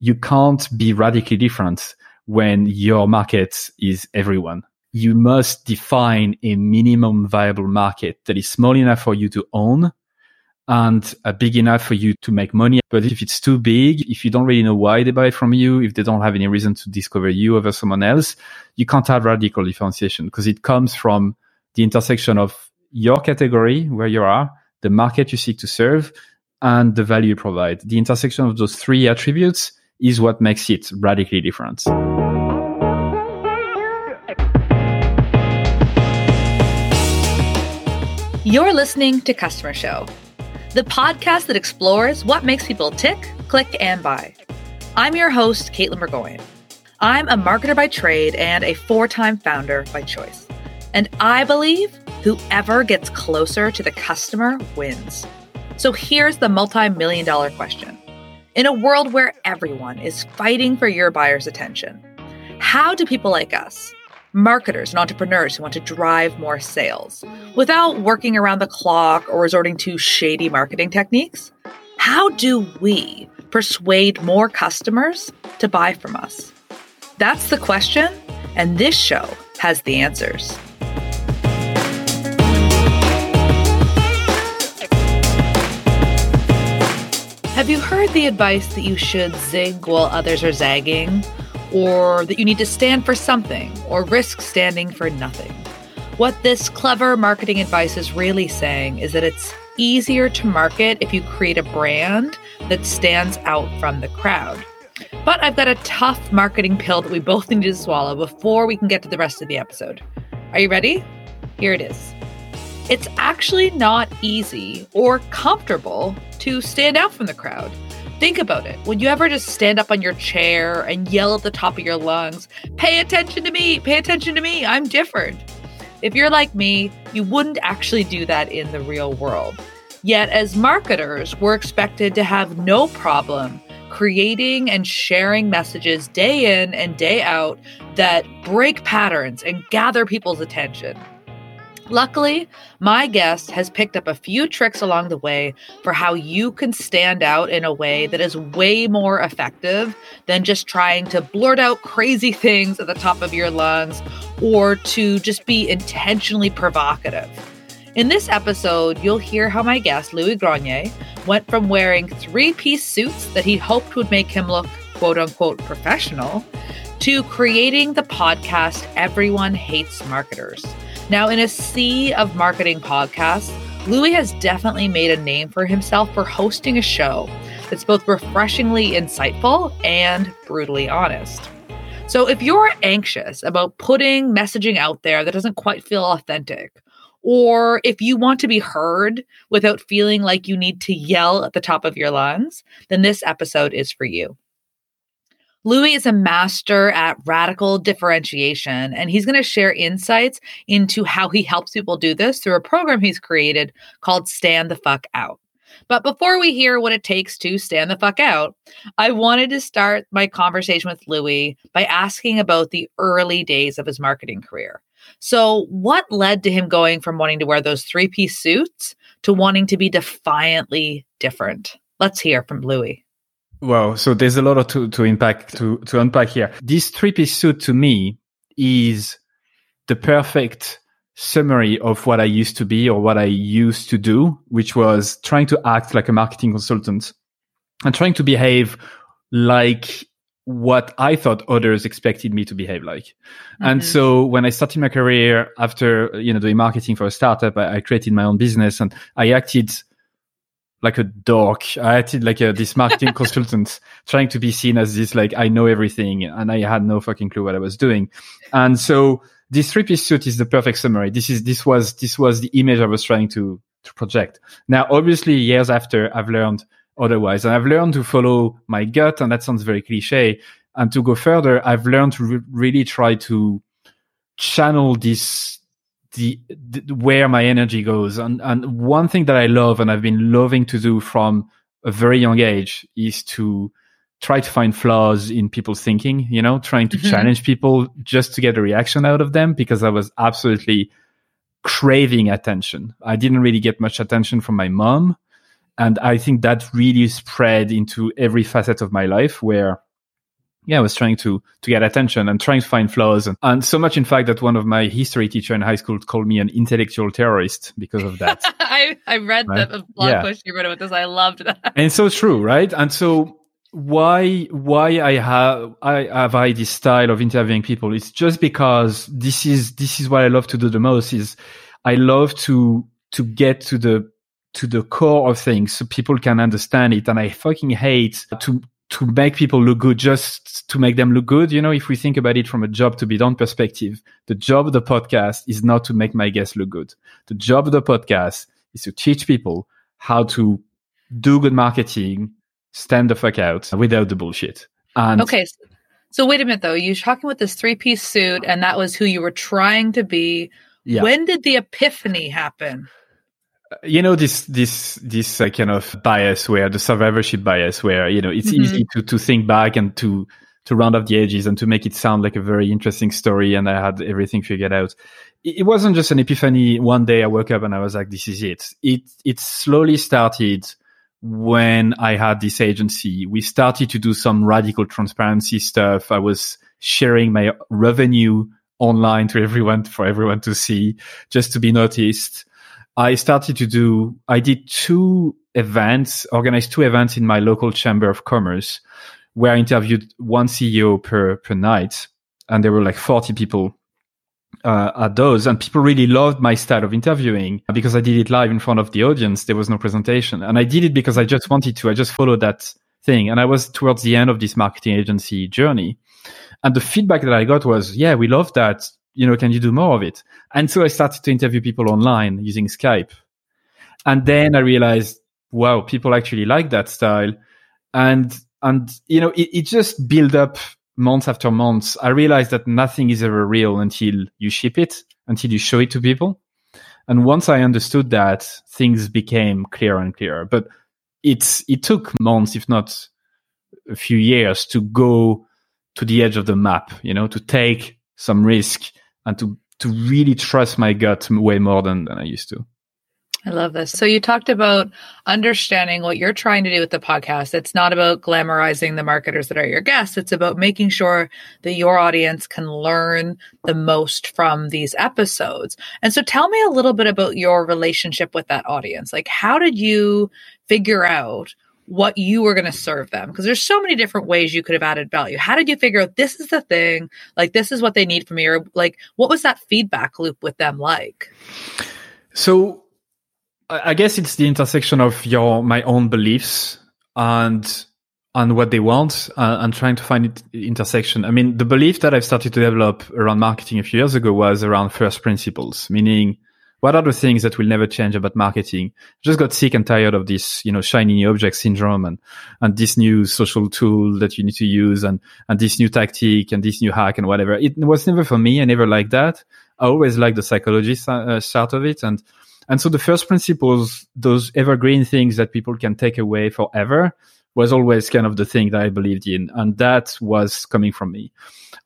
you can't be radically different when your market is everyone. You must define a minimum viable market that is small enough for you to own and uh, big enough for you to make money. But if it's too big, if you don't really know why they buy from you, if they don't have any reason to discover you over someone else, you can't have radical differentiation because it comes from the intersection of your category, where you are, the market you seek to serve, and the value you provide. The intersection of those three attributes is what makes it radically different. You're listening to Customer Show the podcast that explores what makes people tick, click, and buy. I'm your host, Caitlin Burgoyne. I'm a marketer by trade and a four time founder by choice. And I believe whoever gets closer to the customer wins. So here's the multi million dollar question In a world where everyone is fighting for your buyer's attention, how do people like us, marketers and entrepreneurs who want to drive more sales without working around the clock or resorting to shady marketing techniques? How do we persuade more customers to buy from us? That's the question, and this show has the answers. Have you heard the advice that you should zig while others are zagging? or that you need to stand for something or risk standing for nothing. What this clever marketing advice is really saying is that it's easier to market if you create a brand that stands out from the crowd. But I've got a tough marketing pill that we both need to swallow before we can get to the rest of the episode. Are you ready? Here it is. It's actually not easy or comfortable to stand out from the crowd. Think about it. Would you ever just stand up on your chair and yell at the top of your lungs, pay attention to me, pay attention to me, I'm different? If you're like me, you wouldn't actually do that in the real world. Yet, as marketers, we're expected to have no problem creating and sharing messages day in and day out that break patterns and gather people's attention. Luckily, my guest has picked up a few tricks along the way for how you can stand out in a way that is way more effective than just trying to blurt out crazy things at the top of your lungs or to just be intentionally provocative. In this episode, you'll hear how my guest, Louis Grenier, went from wearing three piece suits that he hoped would make him look quote unquote professional to creating the podcast Everyone Hates Marketers now, in a sea of marketing podcasts, Louis has definitely made a name for himself for hosting a show that's both refreshingly insightful and brutally honest. So, if you're anxious about putting messaging out there that doesn't quite feel authentic, or if you want to be heard without feeling like you need to yell at the top of your lungs, then this episode is for you. Louis is a master at radical differentiation, and he's going to share insights into how he helps people do this through a program he's created called Stand the Fuck Out. But before we hear what it takes to stand the fuck out, I wanted to start my conversation with Louis by asking about the early days of his marketing career. So, what led to him going from wanting to wear those three piece suits to wanting to be defiantly different? Let's hear from Louis. Wow. So there's a lot of to, to impact, to, to unpack here. This three piece suit to me is the perfect summary of what I used to be or what I used to do, which was trying to act like a marketing consultant and trying to behave like what I thought others expected me to behave like. Mm-hmm. And so when I started my career after, you know, doing marketing for a startup, I, I created my own business and I acted like a dork. I acted like a, this marketing consultant trying to be seen as this, like, I know everything. And I had no fucking clue what I was doing. And so this three piece suit is the perfect summary. This is, this was, this was the image I was trying to, to project. Now, obviously years after I've learned otherwise and I've learned to follow my gut. And that sounds very cliche. And to go further, I've learned to re- really try to channel this the, the, where my energy goes. And and one thing that I love and I've been loving to do from a very young age is to try to find flaws in people's thinking, you know, trying to mm-hmm. challenge people just to get a reaction out of them because I was absolutely craving attention. I didn't really get much attention from my mom. And I think that really spread into every facet of my life where yeah, I was trying to to get attention and trying to find flaws, and, and so much in fact that one of my history teacher in high school called me an intellectual terrorist because of that. I I read right? the blog yeah. post you wrote about this. I loved that. And so true, right? And so why why I have I have I this style of interviewing people? It's just because this is this is what I love to do the most. Is I love to to get to the to the core of things so people can understand it. And I fucking hate to to make people look good just to make them look good. You know, if we think about it from a job to be done perspective, the job of the podcast is not to make my guests look good. The job of the podcast is to teach people how to do good marketing, stand the fuck out without the bullshit. And okay. So wait a minute though. You're talking with this three piece suit and that was who you were trying to be. Yeah. When did the epiphany happen? You know this this this uh, kind of bias where the survivorship bias where you know it's mm-hmm. easy to to think back and to to round up the edges and to make it sound like a very interesting story and i had everything figured out. It, it wasn't just an epiphany. One day i woke up and i was like this is it. It it slowly started when i had this agency. We started to do some radical transparency stuff. I was sharing my revenue online to everyone for everyone to see just to be noticed I started to do, I did two events, organized two events in my local chamber of commerce where I interviewed one CEO per, per night. And there were like 40 people uh, at those. And people really loved my style of interviewing because I did it live in front of the audience. There was no presentation. And I did it because I just wanted to. I just followed that thing. And I was towards the end of this marketing agency journey. And the feedback that I got was, yeah, we love that you know, can you do more of it? And so I started to interview people online using Skype. And then I realized, wow, people actually like that style. And, and, you know, it, it just built up months after months. I realized that nothing is ever real until you ship it, until you show it to people. And once I understood that, things became clearer and clearer. But it's, it took months, if not a few years to go to the edge of the map, you know, to take some risk and to to really trust my gut way more than, than I used to. I love this. So you talked about understanding what you're trying to do with the podcast. It's not about glamorizing the marketers that are your guests. It's about making sure that your audience can learn the most from these episodes. And so tell me a little bit about your relationship with that audience. Like how did you figure out what you were going to serve them because there's so many different ways you could have added value. How did you figure out this is the thing like this is what they need from me or like what was that feedback loop with them like? So i guess it's the intersection of your my own beliefs and and what they want uh, and trying to find it intersection. I mean the belief that i've started to develop around marketing a few years ago was around first principles meaning what are the things that will never change about marketing? Just got sick and tired of this, you know, shiny object syndrome and, and this new social tool that you need to use and, and this new tactic and this new hack and whatever. It was never for me. I never liked that. I always liked the psychology uh, side of it. And, and so the first principles, those evergreen things that people can take away forever was always kind of the thing that I believed in. And that was coming from me.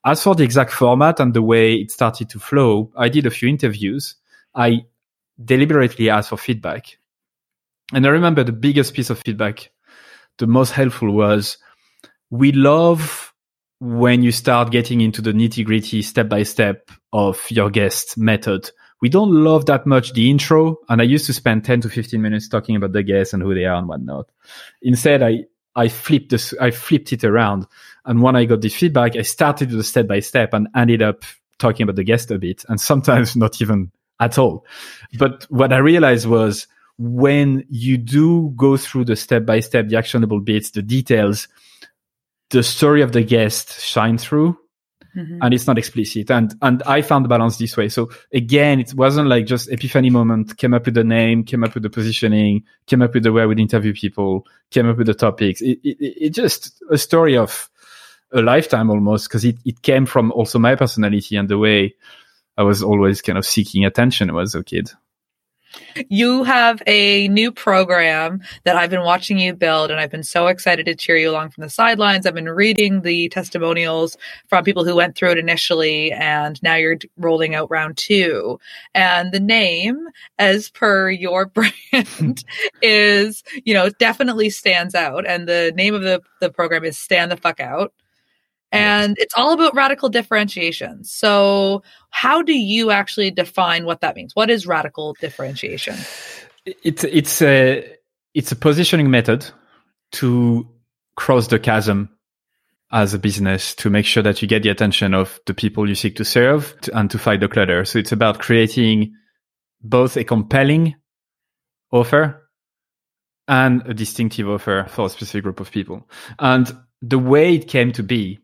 As for the exact format and the way it started to flow, I did a few interviews I deliberately ask for feedback. And I remember the biggest piece of feedback, the most helpful was we love when you start getting into the nitty gritty step by step of your guest method. We don't love that much the intro. And I used to spend 10 to 15 minutes talking about the guests and who they are and whatnot. Instead, I, I flipped this, I flipped it around. And when I got this feedback, I started with the step by step and ended up talking about the guest a bit and sometimes not even at all. But what I realized was when you do go through the step by step, the actionable bits, the details, the story of the guest shine through. Mm-hmm. And it's not explicit. And, and I found the balance this way. So again, it wasn't like just epiphany moment, came up with the name, came up with the positioning, came up with the way I would interview people, came up with the topics. It, it, it just a story of a lifetime almost because it, it came from also my personality and the way I was always kind of seeking attention as a kid. You have a new program that I've been watching you build, and I've been so excited to cheer you along from the sidelines. I've been reading the testimonials from people who went through it initially, and now you're rolling out round two. And the name, as per your brand, is, you know, definitely stands out. And the name of the, the program is Stand the Fuck Out. And it's all about radical differentiation. So, how do you actually define what that means? What is radical differentiation? It's it's a it's a positioning method to cross the chasm as a business to make sure that you get the attention of the people you seek to serve and to fight the clutter. So it's about creating both a compelling offer and a distinctive offer for a specific group of people. And the way it came to be,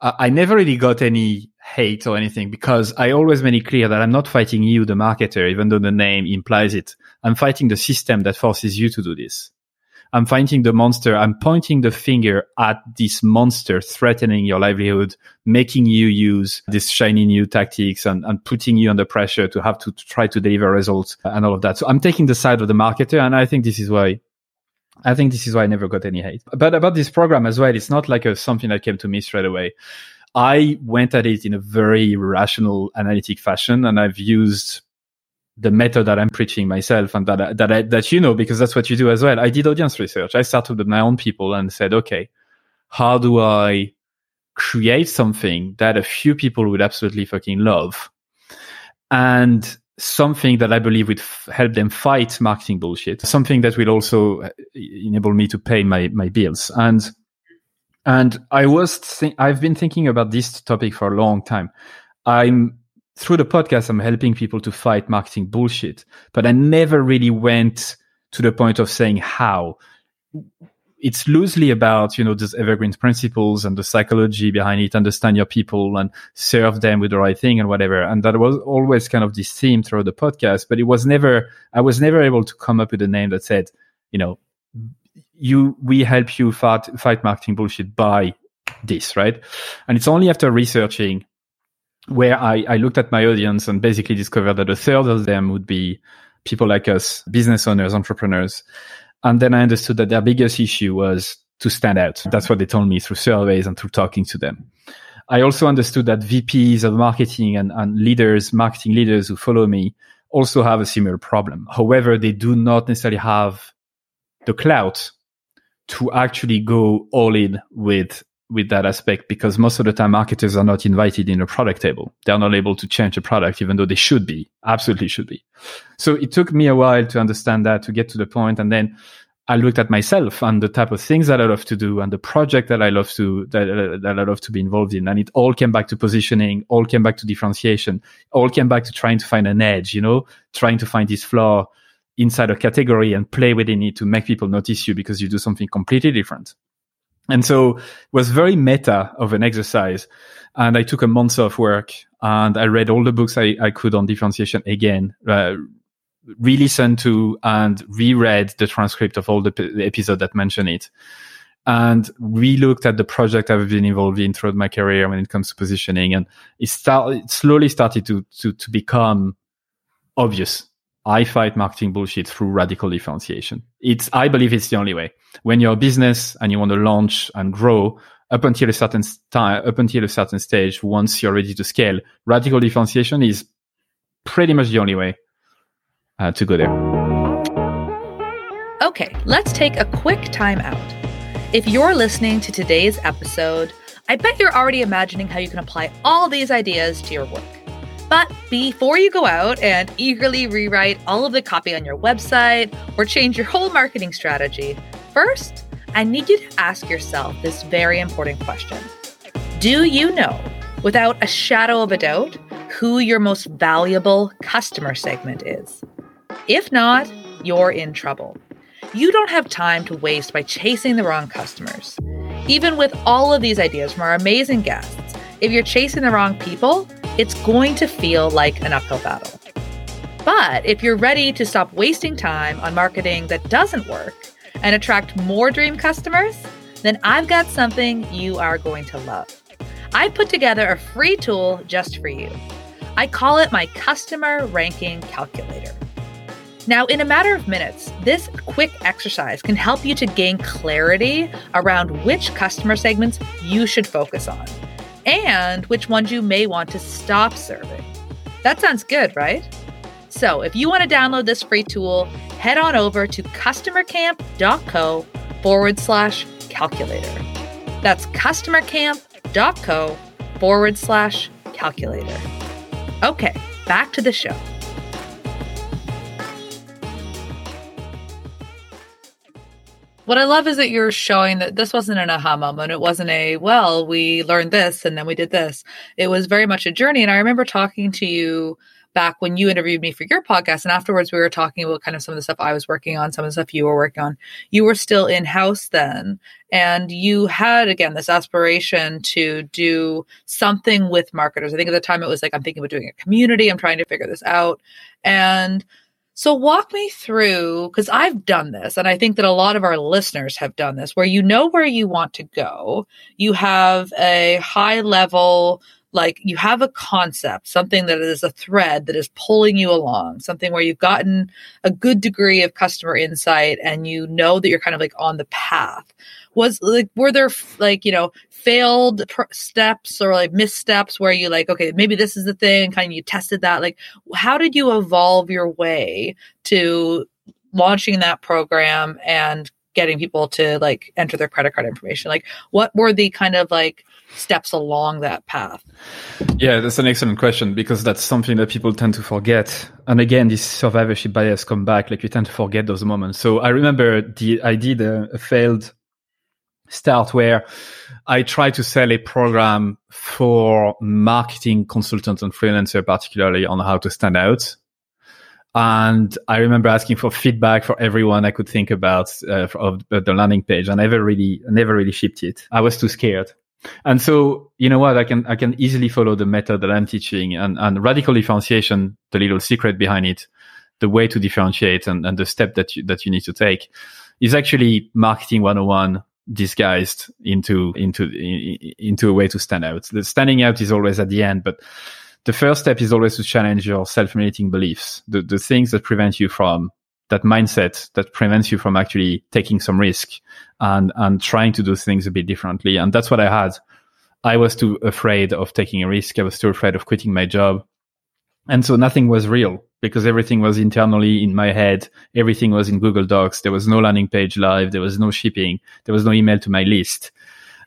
I never really got any hate or anything because I always made it clear that I'm not fighting you, the marketer, even though the name implies it. I'm fighting the system that forces you to do this. I'm fighting the monster. I'm pointing the finger at this monster threatening your livelihood, making you use these shiny new tactics and, and putting you under pressure to have to, to try to deliver results and all of that. So I'm taking the side of the marketer. And I think this is why I think this is why I never got any hate. But about this program as well, it's not like a, something that came to me straight away. I went at it in a very rational, analytic fashion, and I've used the method that I'm preaching myself and that, that, I, that you know, because that's what you do as well. I did audience research. I started with my own people and said, okay, how do I create something that a few people would absolutely fucking love? And something that I believe would f- help them fight marketing bullshit. Something that will also uh, enable me to pay my, my bills. And, and I was, th- I've been thinking about this topic for a long time. I'm through the podcast, I'm helping people to fight marketing bullshit, but I never really went to the point of saying how. It's loosely about, you know, these evergreen principles and the psychology behind it, understand your people and serve them with the right thing and whatever. And that was always kind of this theme throughout the podcast, but it was never, I was never able to come up with a name that said, you know, you, we help you fight, fight marketing bullshit by this, right? And it's only after researching where I, I looked at my audience and basically discovered that a third of them would be people like us, business owners, entrepreneurs. And then I understood that their biggest issue was to stand out. That's what they told me through surveys and through talking to them. I also understood that VPs of marketing and, and leaders, marketing leaders who follow me also have a similar problem. However, they do not necessarily have the clout to actually go all in with with that aspect because most of the time marketers are not invited in a product table. They're not able to change a product, even though they should be, absolutely should be. So it took me a while to understand that, to get to the point. And then I looked at myself and the type of things that I love to do and the project that I love to, that, that I love to be involved in. And it all came back to positioning, all came back to differentiation, all came back to trying to find an edge, you know, trying to find this flaw inside a category and play within it to make people notice you because you do something completely different. And so it was very meta of an exercise. And I took a month of work and I read all the books I, I could on differentiation again, uh, re-listened to and reread the transcript of all the, p- the episode that mention it and re-looked at the project I've been involved in throughout my career when it comes to positioning. And it, start, it slowly started to, to, to become obvious I fight marketing bullshit through radical differentiation. It's, I believe it's the only way. When you're a business and you want to launch and grow up until a certain time, up until a certain stage, once you're ready to scale, radical differentiation is pretty much the only way uh, to go there. Okay, let's take a quick time out. If you're listening to today's episode, I bet you're already imagining how you can apply all these ideas to your work. But before you go out and eagerly rewrite all of the copy on your website or change your whole marketing strategy, first, I need you to ask yourself this very important question Do you know, without a shadow of a doubt, who your most valuable customer segment is? If not, you're in trouble. You don't have time to waste by chasing the wrong customers. Even with all of these ideas from our amazing guests, if you're chasing the wrong people, it's going to feel like an uphill battle. But if you're ready to stop wasting time on marketing that doesn't work and attract more dream customers, then I've got something you are going to love. I put together a free tool just for you. I call it my customer ranking calculator. Now, in a matter of minutes, this quick exercise can help you to gain clarity around which customer segments you should focus on and which ones you may want to stop serving. That sounds good, right? So, if you want to download this free tool, head on over to customercamp.co forward slash calculator. That's customercamp.co forward slash calculator. Okay, back to the show. What I love is that you're showing that this wasn't an aha moment. It wasn't a, well, we learned this and then we did this. It was very much a journey. And I remember talking to you back when you interviewed me for your podcast. And afterwards, we were talking about kind of some of the stuff I was working on, some of the stuff you were working on. You were still in house then. And you had, again, this aspiration to do something with marketers. I think at the time it was like, I'm thinking about doing a community. I'm trying to figure this out. And so walk me through, because I've done this, and I think that a lot of our listeners have done this, where you know where you want to go. You have a high level like you have a concept, something that is a thread that is pulling you along, something where you've gotten a good degree of customer insight and you know that you're kind of like on the path. Was like, were there like, you know, failed pr- steps or like missteps where you like, okay, maybe this is the thing, kind of you tested that? Like, how did you evolve your way to launching that program and getting people to like enter their credit card information? Like, what were the kind of like steps along that path? Yeah, that's an excellent question because that's something that people tend to forget. And again, this survivorship bias come back. Like you tend to forget those moments. So I remember the I did a, a failed start where I tried to sell a program for marketing consultants and freelancer, particularly on how to stand out. And I remember asking for feedback for everyone I could think about uh, of the landing page. I never really, never really shipped it. I was too scared. And so, you know what? I can, I can easily follow the method that I'm teaching and, and radical differentiation, the little secret behind it, the way to differentiate and, and the step that you, that you need to take is actually marketing 101 disguised into, into, into a way to stand out. The standing out is always at the end, but the first step is always to challenge your self-limiting beliefs, the, the things that prevent you from that mindset that prevents you from actually taking some risk and and trying to do things a bit differently. And that's what I had. I was too afraid of taking a risk. I was too afraid of quitting my job. And so nothing was real because everything was internally in my head. Everything was in Google Docs. There was no landing page live. There was no shipping. There was no email to my list.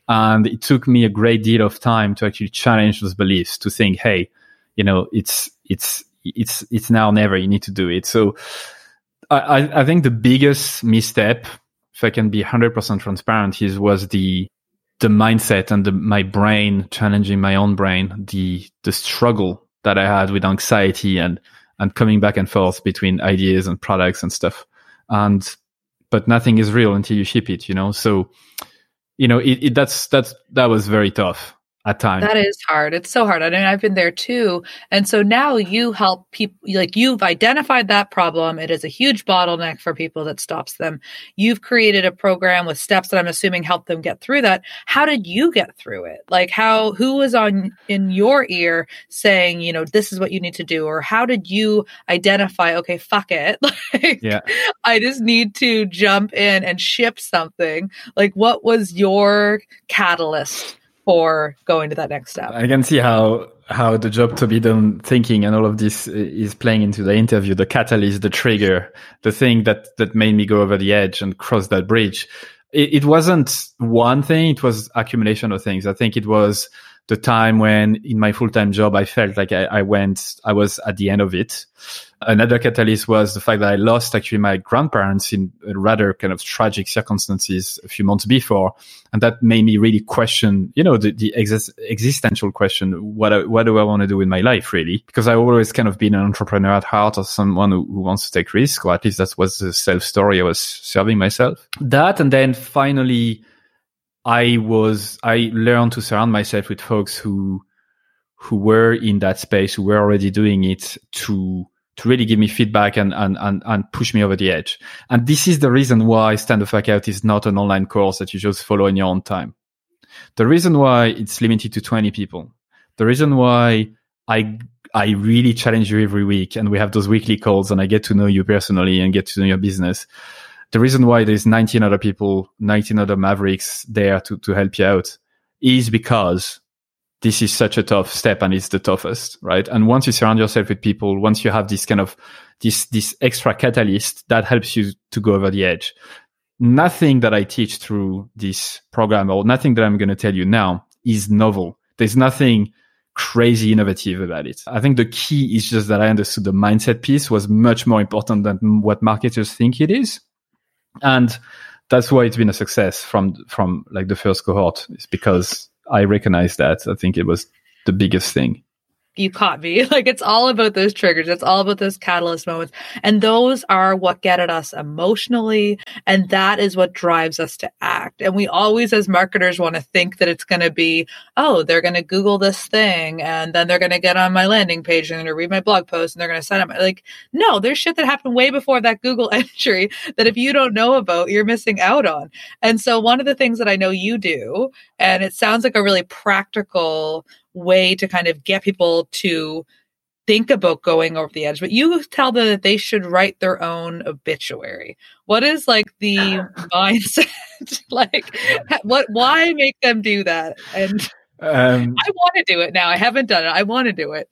And it took me a great deal of time to actually challenge those beliefs to think, Hey, you know, it's, it's, it's, it's now never. You need to do it. So I, I think the biggest misstep, if I can be 100% transparent, is was the the mindset and the, my brain challenging my own brain, the the struggle that I had with anxiety and and coming back and forth between ideas and products and stuff. And but nothing is real until you ship it, you know. So you know, it, it that's that's that was very tough at times. That is hard. It's so hard. I mean, I've been there too. And so now you help people, like you've identified that problem. It is a huge bottleneck for people that stops them. You've created a program with steps that I'm assuming help them get through that. How did you get through it? Like how, who was on in your ear saying, you know, this is what you need to do? Or how did you identify, okay, fuck it. like, yeah. I just need to jump in and ship something. Like what was your catalyst? For going to that next step. I can see how how the job to be done thinking and all of this is playing into the interview, the catalyst, the trigger, the thing that that made me go over the edge and cross that bridge. It, it wasn't one thing; it was accumulation of things. I think it was the time when in my full time job I felt like I, I went, I was at the end of it Another catalyst was the fact that I lost actually my grandparents in rather kind of tragic circumstances a few months before. And that made me really question, you know, the, the existential question. What, what do I want to do in my life really? Because I've always kind of been an entrepreneur at heart or someone who, who wants to take risks, or at least that was the self story I was serving myself. That. And then finally, I was, I learned to surround myself with folks who, who were in that space, who were already doing it to to really give me feedback and, and, and, and push me over the edge. And this is the reason why Stand the Fuck Out is not an online course that you just follow in your own time. The reason why it's limited to 20 people. The reason why I, I really challenge you every week and we have those weekly calls and I get to know you personally and get to know your business. The reason why there's 19 other people, 19 other mavericks there to, to help you out is because this is such a tough step and it's the toughest, right? And once you surround yourself with people, once you have this kind of this this extra catalyst that helps you to go over the edge. Nothing that I teach through this program or nothing that I'm going to tell you now is novel. There's nothing crazy innovative about it. I think the key is just that I understood the mindset piece was much more important than what marketers think it is. And that's why it's been a success from, from like the first cohort is because I recognize that. I think it was the biggest thing you caught me. Like it's all about those triggers. It's all about those catalyst moments. And those are what get at us emotionally. And that is what drives us to act. And we always, as marketers, want to think that it's going to be, oh, they're going to Google this thing and then they're going to get on my landing page and they're going to read my blog post and they're going to sign up. Like, no, there's shit that happened way before that Google entry that if you don't know about, you're missing out on. And so one of the things that I know you do, and it sounds like a really practical way to kind of get people to think about going over the edge, but you tell them that they should write their own obituary. What is like the mindset? like what why make them do that? And um, I want to do it now. I haven't done it. I want to do it.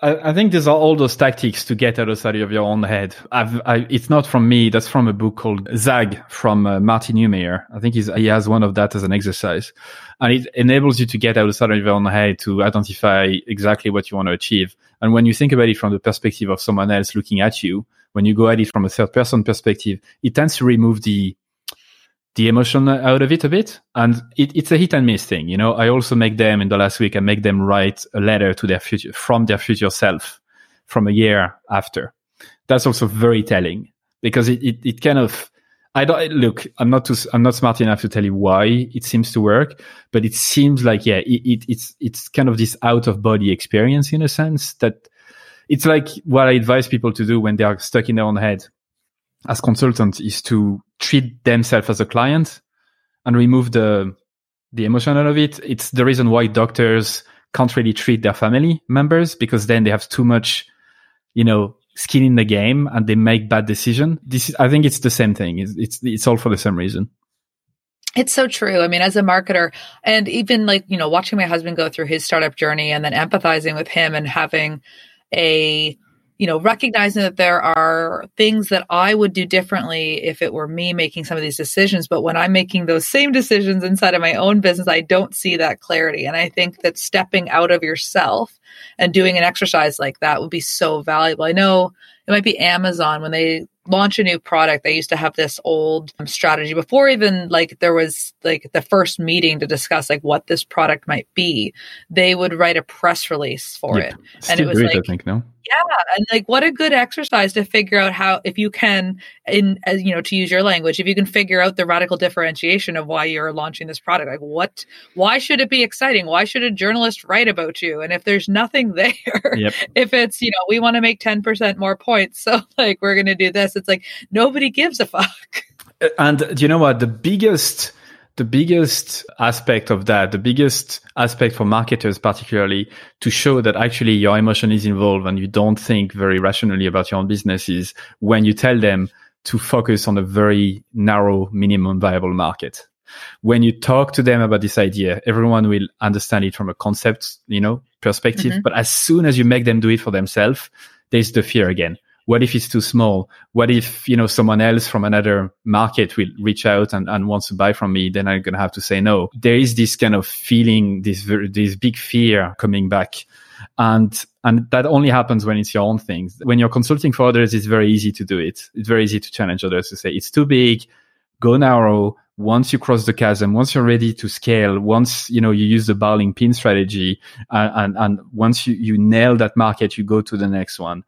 I, I, think these are all those tactics to get outside of your own head. I, it's not from me. That's from a book called Zag from uh, Martin Neumeier. I think he has one of that as an exercise. And it enables you to get outside of your own head to identify exactly what you want to achieve. And when you think about it from the perspective of someone else looking at you, when you go at it from a third person perspective, it tends to remove the the emotion out of it a bit. And it, it's a hit and miss thing. You know, I also make them in the last week, I make them write a letter to their future from their future self from a year after. That's also very telling because it, it, it kind of, I don't look, I'm not too, I'm not smart enough to tell you why it seems to work, but it seems like, yeah, it, it it's, it's kind of this out of body experience in a sense that it's like what I advise people to do when they are stuck in their own head as consultants is to treat themselves as a client and remove the the emotion out of it. It's the reason why doctors can't really treat their family members because then they have too much, you know, skin in the game and they make bad decision. This is, I think it's the same thing. It's, it's, it's all for the same reason. It's so true. I mean, as a marketer and even like, you know, watching my husband go through his startup journey and then empathizing with him and having a you know, recognizing that there are things that I would do differently if it were me making some of these decisions. But when I'm making those same decisions inside of my own business, I don't see that clarity. And I think that stepping out of yourself and doing an exercise like that would be so valuable. I know it might be Amazon when they launch a new product they used to have this old um, strategy before even like there was like the first meeting to discuss like what this product might be they would write a press release for yeah. it and it was great, like I think, no? yeah and like what a good exercise to figure out how if you can in as you know to use your language if you can figure out the radical differentiation of why you're launching this product like what why should it be exciting why should a journalist write about you and if there's nothing there yep. if it's you know we want to make 10% more points so like we're going to do this it's like nobody gives a fuck. Uh, and you know what? The biggest the biggest aspect of that, the biggest aspect for marketers, particularly to show that actually your emotion is involved and you don't think very rationally about your own business is when you tell them to focus on a very narrow minimum viable market. When you talk to them about this idea, everyone will understand it from a concept, you know, perspective. Mm-hmm. But as soon as you make them do it for themselves, there's the fear again what if it's too small? What if, you know, someone else from another market will reach out and, and wants to buy from me? Then I'm going to have to say no. There is this kind of feeling, this, this big fear coming back. And, and that only happens when it's your own thing. When you're consulting for others, it's very easy to do it. It's very easy to challenge others to say it's too big, go narrow, once you cross the chasm, once you're ready to scale, once you know you use the bowling pin strategy, uh, and and once you you nail that market, you go to the next one.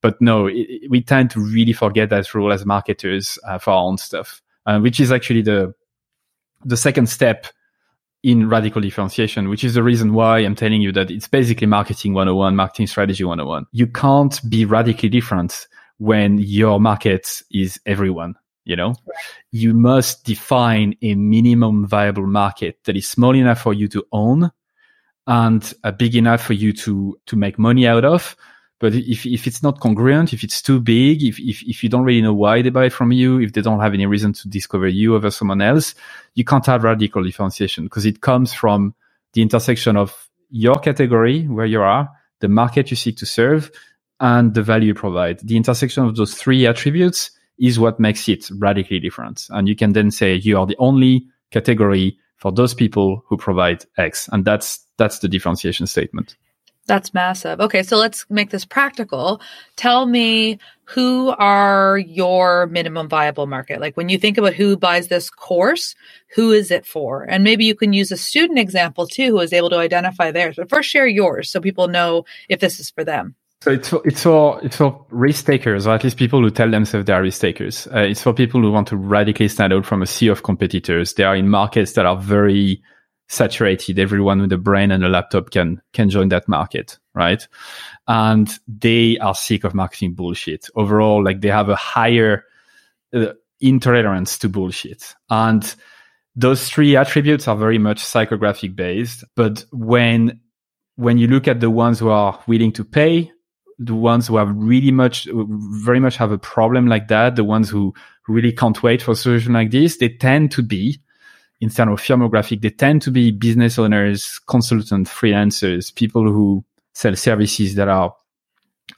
But no, it, we tend to really forget that rule as marketers uh, for our own stuff, uh, which is actually the the second step in radical differentiation, which is the reason why I'm telling you that it's basically marketing 101, marketing strategy 101. You can't be radically different when your market is everyone you know? You must define a minimum viable market that is small enough for you to own and uh, big enough for you to to make money out of. But if, if it's not congruent if it's too big if, if if you don't really know why they buy from you if they don't have any reason to discover you over someone else you can't have radical differentiation because it comes from the intersection of your category where you are the market you seek to serve and the value you provide. The intersection of those three attributes is what makes it radically different. And you can then say you are the only category for those people who provide X. And that's, that's the differentiation statement. That's massive. Okay, so let's make this practical. Tell me who are your minimum viable market? Like when you think about who buys this course, who is it for? And maybe you can use a student example too who is able to identify theirs. But first share yours so people know if this is for them. So it's for, it's for it's for risk takers, or at least people who tell themselves they are risk takers. Uh, it's for people who want to radically stand out from a sea of competitors. They are in markets that are very saturated. Everyone with a brain and a laptop can can join that market, right? And they are sick of marketing bullshit. Overall, like they have a higher uh, intolerance to bullshit. And those three attributes are very much psychographic based. But when when you look at the ones who are willing to pay, the ones who have really much, very much have a problem like that, the ones who really can't wait for a solution like this, they tend to be instead of firmographic, they tend to be business owners, consultants, freelancers, people who sell services that are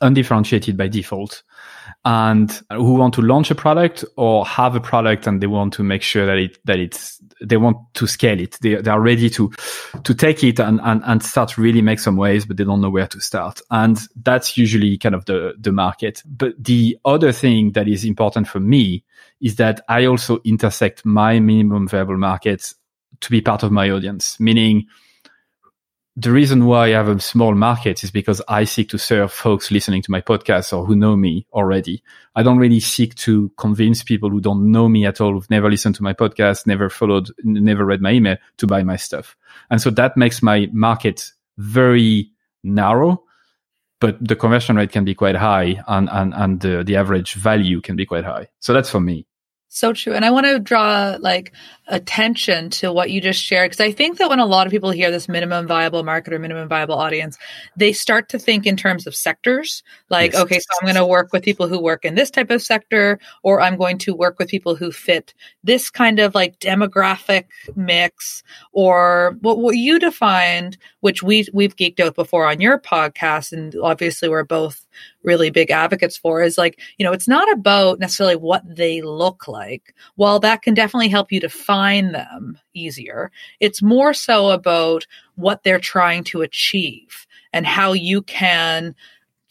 undifferentiated by default and who want to launch a product or have a product and they want to make sure that it that it's they want to scale it. They, they are ready to to take it and, and and start really make some waves but they don't know where to start. And that's usually kind of the the market. But the other thing that is important for me is that i also intersect my minimum viable markets to be part of my audience meaning the reason why I have a small market is because I seek to serve folks listening to my podcast or who know me already. I don't really seek to convince people who don't know me at all, who've never listened to my podcast, never followed, never read my email to buy my stuff. And so that makes my market very narrow, but the conversion rate can be quite high and, and, and the, the average value can be quite high. So that's for me. So true. And I want to draw like attention to what you just shared because I think that when a lot of people hear this minimum viable market or minimum viable audience, they start to think in terms of sectors. Like, yes. okay, so I'm going to work with people who work in this type of sector, or I'm going to work with people who fit this kind of like demographic mix, or what, what you defined, which we we've geeked out before on your podcast, and obviously we're both really big advocates for is like, you know, it's not about necessarily what they look like. While that can definitely help you define them easier, it's more so about what they're trying to achieve and how you can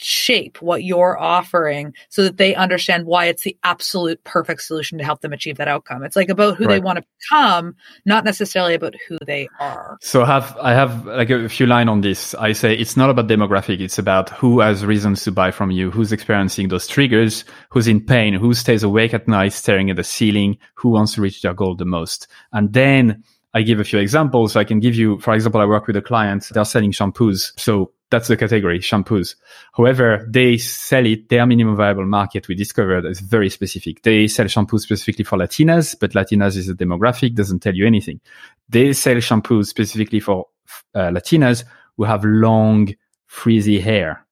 shape what you're offering so that they understand why it's the absolute perfect solution to help them achieve that outcome. It's like about who right. they want to become, not necessarily about who they are. So I have I have like a few line on this. I say it's not about demographic, it's about who has reasons to buy from you, who's experiencing those triggers, who's in pain, who stays awake at night staring at the ceiling, who wants to reach their goal the most. And then I give a few examples. I can give you, for example, I work with a client, they're selling shampoos. So that's the category, shampoos. However, they sell it, their minimum viable market we discovered is very specific. They sell shampoos specifically for Latinas, but Latinas is a demographic, doesn't tell you anything. They sell shampoos specifically for uh, Latinas who have long, frizzy hair.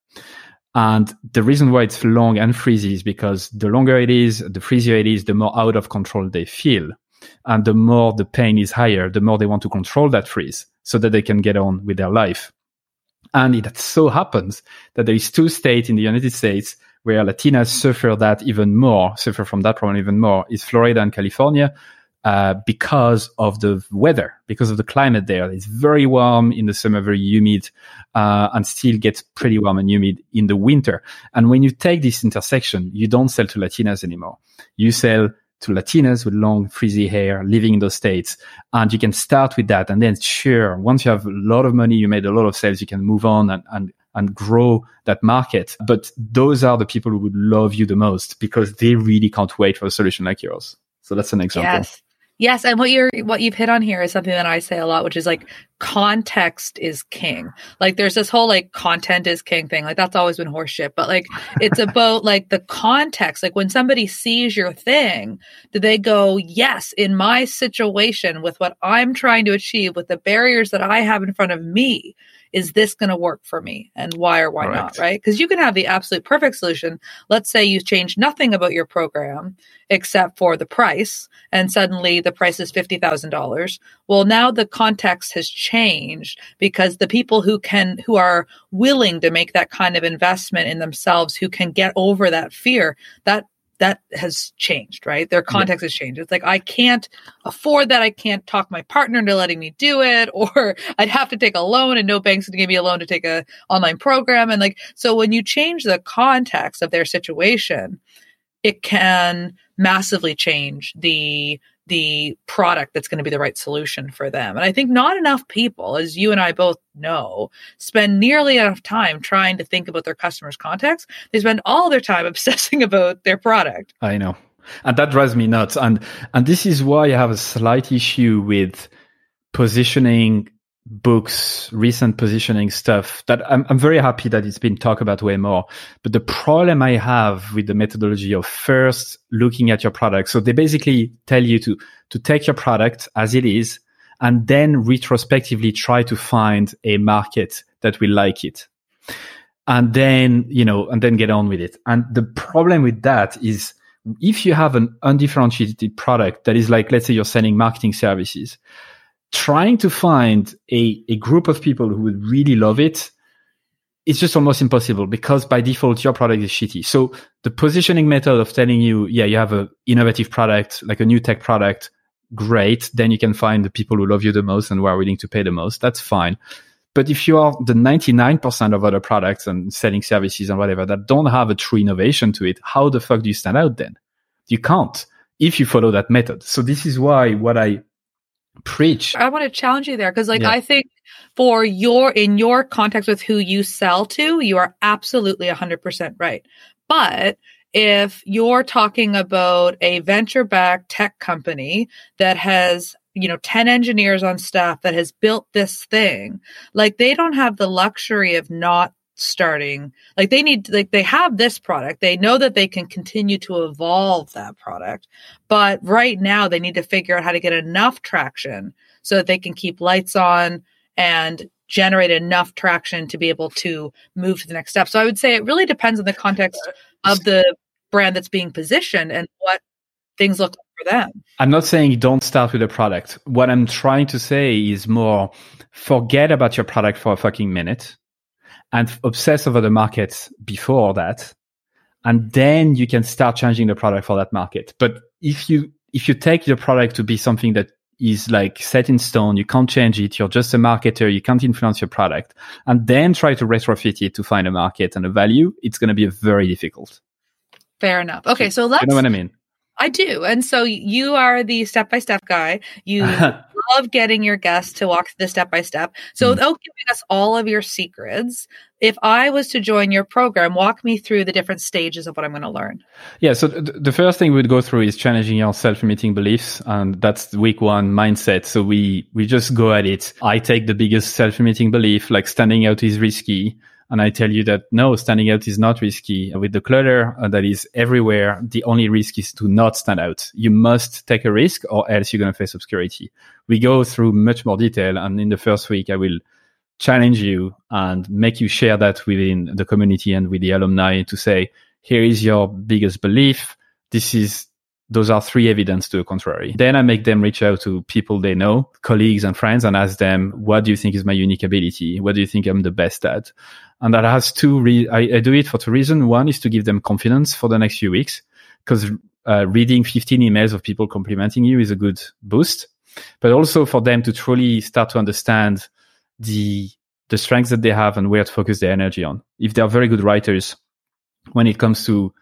And the reason why it's long and frizzy is because the longer it is, the frizzier it is, the more out of control they feel. And the more the pain is higher, the more they want to control that frizz so that they can get on with their life. And it so happens that there is two states in the United States where Latinas suffer that even more, suffer from that problem even more, is Florida and California, uh, because of the weather, because of the climate there. It's very warm in the summer, very humid, uh, and still gets pretty warm and humid in the winter. And when you take this intersection, you don't sell to Latinas anymore. You sell to Latinas with long frizzy hair living in those states. And you can start with that. And then sure, once you have a lot of money, you made a lot of sales, you can move on and, and, and grow that market. But those are the people who would love you the most because they really can't wait for a solution like yours. So that's an example. Yes. Yes, and what you're what you've hit on here is something that I say a lot, which is like context is king. Like there's this whole like content is king thing. Like that's always been horseshit. But like it's about like the context. Like when somebody sees your thing, do they go, Yes, in my situation with what I'm trying to achieve, with the barriers that I have in front of me, is this going to work for me? And why or why Correct. not right. because you can have the absolute perfect solution. Let's say you change nothing about your program except for the price and suddenly the price is $50,000 well now the context has changed because the people who can who are willing to make that kind of investment in themselves who can get over that fear that that has changed, right? Their context yeah. has changed. It's like I can't afford that. I can't talk my partner into letting me do it, or I'd have to take a loan, and no bank's to give me a loan to take a online program. And like so, when you change the context of their situation, it can massively change the the product that's going to be the right solution for them. And I think not enough people, as you and I both know, spend nearly enough time trying to think about their customers' context. They spend all their time obsessing about their product. I know. And that drives me nuts. And and this is why I have a slight issue with positioning books, recent positioning stuff that I'm, I'm very happy that it's been talked about way more. But the problem I have with the methodology of first looking at your product. So they basically tell you to, to take your product as it is and then retrospectively try to find a market that will like it. And then, you know, and then get on with it. And the problem with that is if you have an undifferentiated product that is like, let's say you're selling marketing services, trying to find a, a group of people who would really love it it's just almost impossible because by default your product is shitty. So the positioning method of telling you, yeah, you have a innovative product, like a new tech product, great. Then you can find the people who love you the most and who are willing to pay the most. That's fine. But if you are the 99% of other products and selling services and whatever that don't have a true innovation to it, how the fuck do you stand out then? You can't if you follow that method. So this is why what I Preach. I want to challenge you there because, like, yeah. I think for your in your context with who you sell to, you are absolutely 100% right. But if you're talking about a venture backed tech company that has you know 10 engineers on staff that has built this thing like they don't have the luxury of not starting like they need like they have this product. They know that they can continue to evolve that product but right now they need to figure out how to get enough traction so that they can keep lights on and generate enough traction to be able to move to the next step. So i would say it really depends on the context of the brand that's being positioned and what things look like for them. I'm not saying don't start with a product. What i'm trying to say is more forget about your product for a fucking minute and obsess over the market before that. And then you can start changing the product for that market. But if you, if you take your product to be something that is like set in stone, you can't change it. You're just a marketer. You can't influence your product and then try to retrofit it to find a market and a value. It's going to be very difficult. Fair enough. Okay. So let's, you know what I mean? I do. And so you are the step by step guy. You love getting your guests to walk through the step by step. So, mm. without giving us all of your secrets, if I was to join your program, walk me through the different stages of what I'm going to learn. Yeah. So, th- the first thing we'd go through is challenging your self limiting beliefs. And that's week one mindset. So, we, we just go at it. I take the biggest self limiting belief, like standing out is risky and I tell you that no, standing out is not risky. With the clutter uh, that is everywhere, the only risk is to not stand out. You must take a risk or else you're going to face obscurity. We go through much more detail. And in the first week, I will challenge you and make you share that within the community and with the alumni to say, here is your biggest belief. This is those are three evidence to the contrary. Then I make them reach out to people they know, colleagues and friends, and ask them, what do you think is my unique ability? What do you think I'm the best at? And that has two, re- I, I do it for two reasons. One is to give them confidence for the next few weeks because uh, reading 15 emails of people complimenting you is a good boost, but also for them to truly start to understand the, the strengths that they have and where to focus their energy on. If they're very good writers, when it comes to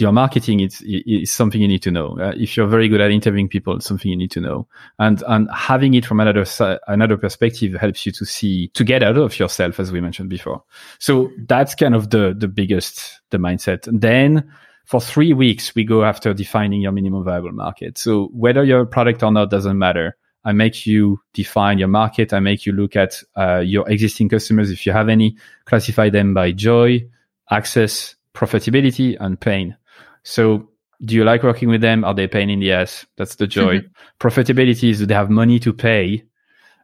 your marketing is, is something you need to know. Uh, if you're very good at interviewing people, it's something you need to know. And, and having it from another, another perspective helps you to see, to get out of yourself, as we mentioned before. So that's kind of the, the biggest, the mindset. And then for three weeks, we go after defining your minimum viable market. So whether you're a product or not doesn't matter. I make you define your market. I make you look at uh, your existing customers, if you have any, classify them by joy, access, profitability, and pain. So do you like working with them? Are they paying in the ass? That's the joy. Mm-hmm. Profitability is do they have money to pay?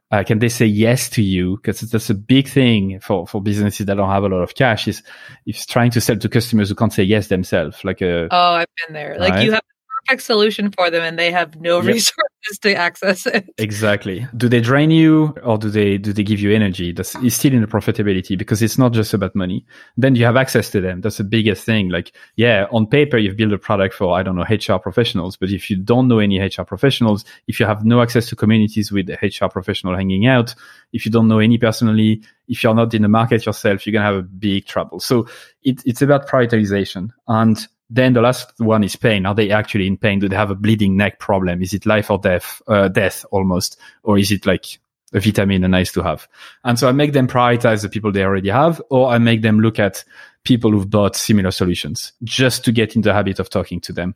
Uh, can they say yes to you? Because that's a big thing for, for businesses that don't have a lot of cash is is trying to sell to customers who can't say yes themselves. Like a oh, I've been there. Like right? you have the perfect solution for them, and they have no yep. resources just to access it. Exactly. Do they drain you or do they do they give you energy? That's is still in the profitability because it's not just about money. Then you have access to them. That's the biggest thing. Like, yeah, on paper you've built a product for I don't know HR professionals, but if you don't know any HR professionals, if you have no access to communities with HR professional hanging out, if you don't know any personally, if you're not in the market yourself, you're gonna have a big trouble. So it, it's about prioritization and then the last one is pain. Are they actually in pain? Do they have a bleeding neck problem? Is it life or death, uh, death almost? Or is it like a vitamin, a nice to have? And so I make them prioritize the people they already have, or I make them look at people who've bought similar solutions just to get in the habit of talking to them.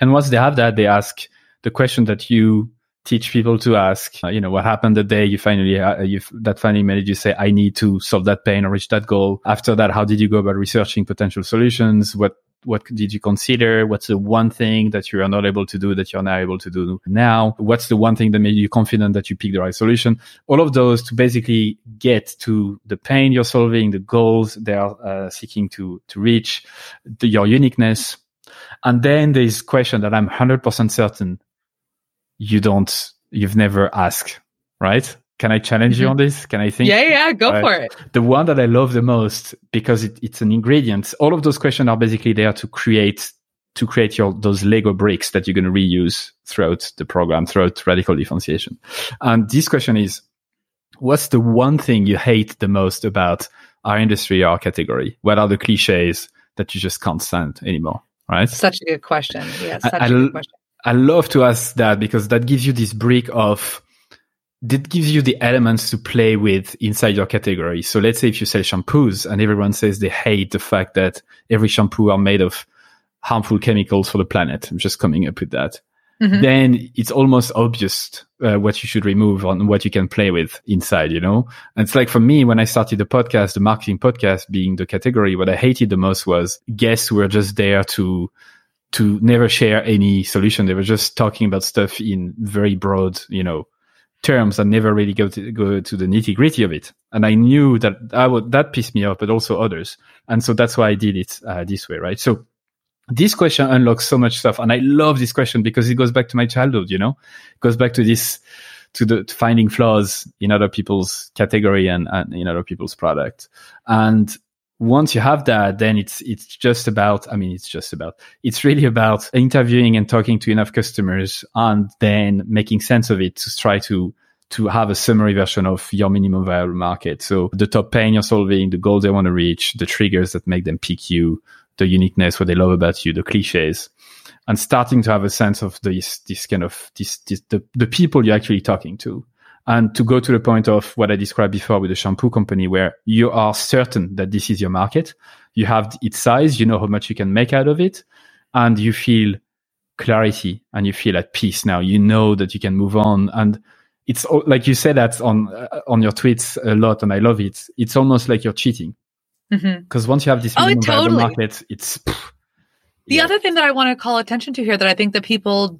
And once they have that, they ask the question that you teach people to ask, uh, you know, what happened the day you finally, uh, you that finally made you say, I need to solve that pain or reach that goal. After that, how did you go about researching potential solutions? What what did you consider? What's the one thing that you are not able to do that you're now able to do now? What's the one thing that made you confident that you picked the right solution? All of those to basically get to the pain you're solving, the goals they are uh, seeking to, to reach, the, your uniqueness. And then there's question that I'm 100% certain you don't, you've never asked, right? Can I challenge you mm-hmm. on this? Can I think? Yeah, yeah, go for it. The one that I love the most because it, it's an ingredient. All of those questions are basically there to create to create your those Lego bricks that you're going to reuse throughout the program, throughout radical differentiation. And this question is, what's the one thing you hate the most about our industry, our category? What are the cliches that you just can't stand anymore? Right? Such a good question. Yeah, such I, a good question. I love to ask that because that gives you this brick of that gives you the elements to play with inside your category. So let's say if you sell shampoos and everyone says they hate the fact that every shampoo are made of harmful chemicals for the planet. I'm just coming up with that. Mm-hmm. Then it's almost obvious uh, what you should remove and what you can play with inside, you know? And it's like for me, when I started the podcast, the marketing podcast being the category, what I hated the most was guests were just there to, to never share any solution. They were just talking about stuff in very broad, you know, terms and never really go to go to the nitty gritty of it. And I knew that I would that pissed me off, but also others. And so that's why I did it uh, this way, right? So this question unlocks so much stuff, and I love this question because it goes back to my childhood. You know, it goes back to this to the to finding flaws in other people's category and, and in other people's product. And once you have that, then it's it's just about. I mean, it's just about. It's really about interviewing and talking to enough customers, and then making sense of it to try to to have a summary version of your minimum viable market. So the top pain you're solving, the goals they want to reach, the triggers that make them pick you, the uniqueness, what they love about you, the cliches, and starting to have a sense of this this kind of this, this the the people you're actually talking to. And to go to the point of what I described before with the shampoo company, where you are certain that this is your market, you have its size, you know how much you can make out of it, and you feel clarity and you feel at peace now. You know that you can move on. And it's like you say that on, uh, on your tweets a lot, and I love it. It's almost like you're cheating. Because mm-hmm. once you have this oh, totally. market, it's. Pff, the yeah. other thing that I want to call attention to here that I think that people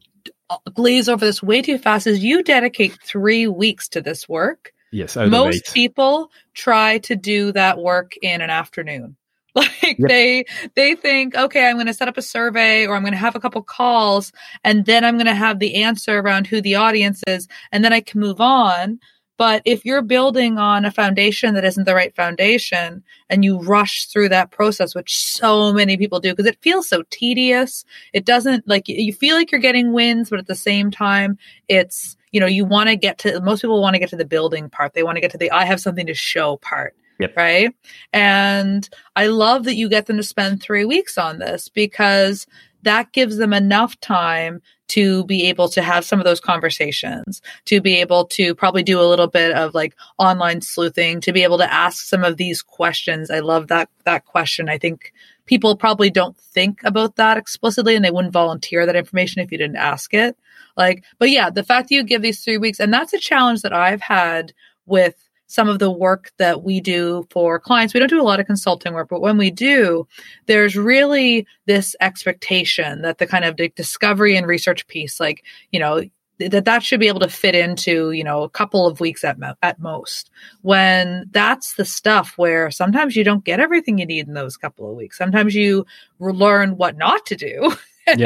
glaze over this way too fast is you dedicate three weeks to this work. Yes, most people try to do that work in an afternoon. Like yep. they they think, okay, I'm going to set up a survey or I'm going to have a couple calls and then I'm going to have the answer around who the audience is and then I can move on. But if you're building on a foundation that isn't the right foundation and you rush through that process, which so many people do, because it feels so tedious, it doesn't like you feel like you're getting wins, but at the same time, it's, you know, you want to get to, most people want to get to the building part. They want to get to the, I have something to show part. Yep. Right. And I love that you get them to spend three weeks on this because that gives them enough time to be able to have some of those conversations, to be able to probably do a little bit of like online sleuthing, to be able to ask some of these questions. I love that that question. I think people probably don't think about that explicitly and they wouldn't volunteer that information if you didn't ask it. Like, but yeah, the fact that you give these three weeks, and that's a challenge that I've had with some of the work that we do for clients. We don't do a lot of consulting work, but when we do, there's really this expectation that the kind of discovery and research piece, like, you know, that that should be able to fit into you know a couple of weeks at mo- at most when that's the stuff where sometimes you don't get everything you need in those couple of weeks sometimes you learn what not to do and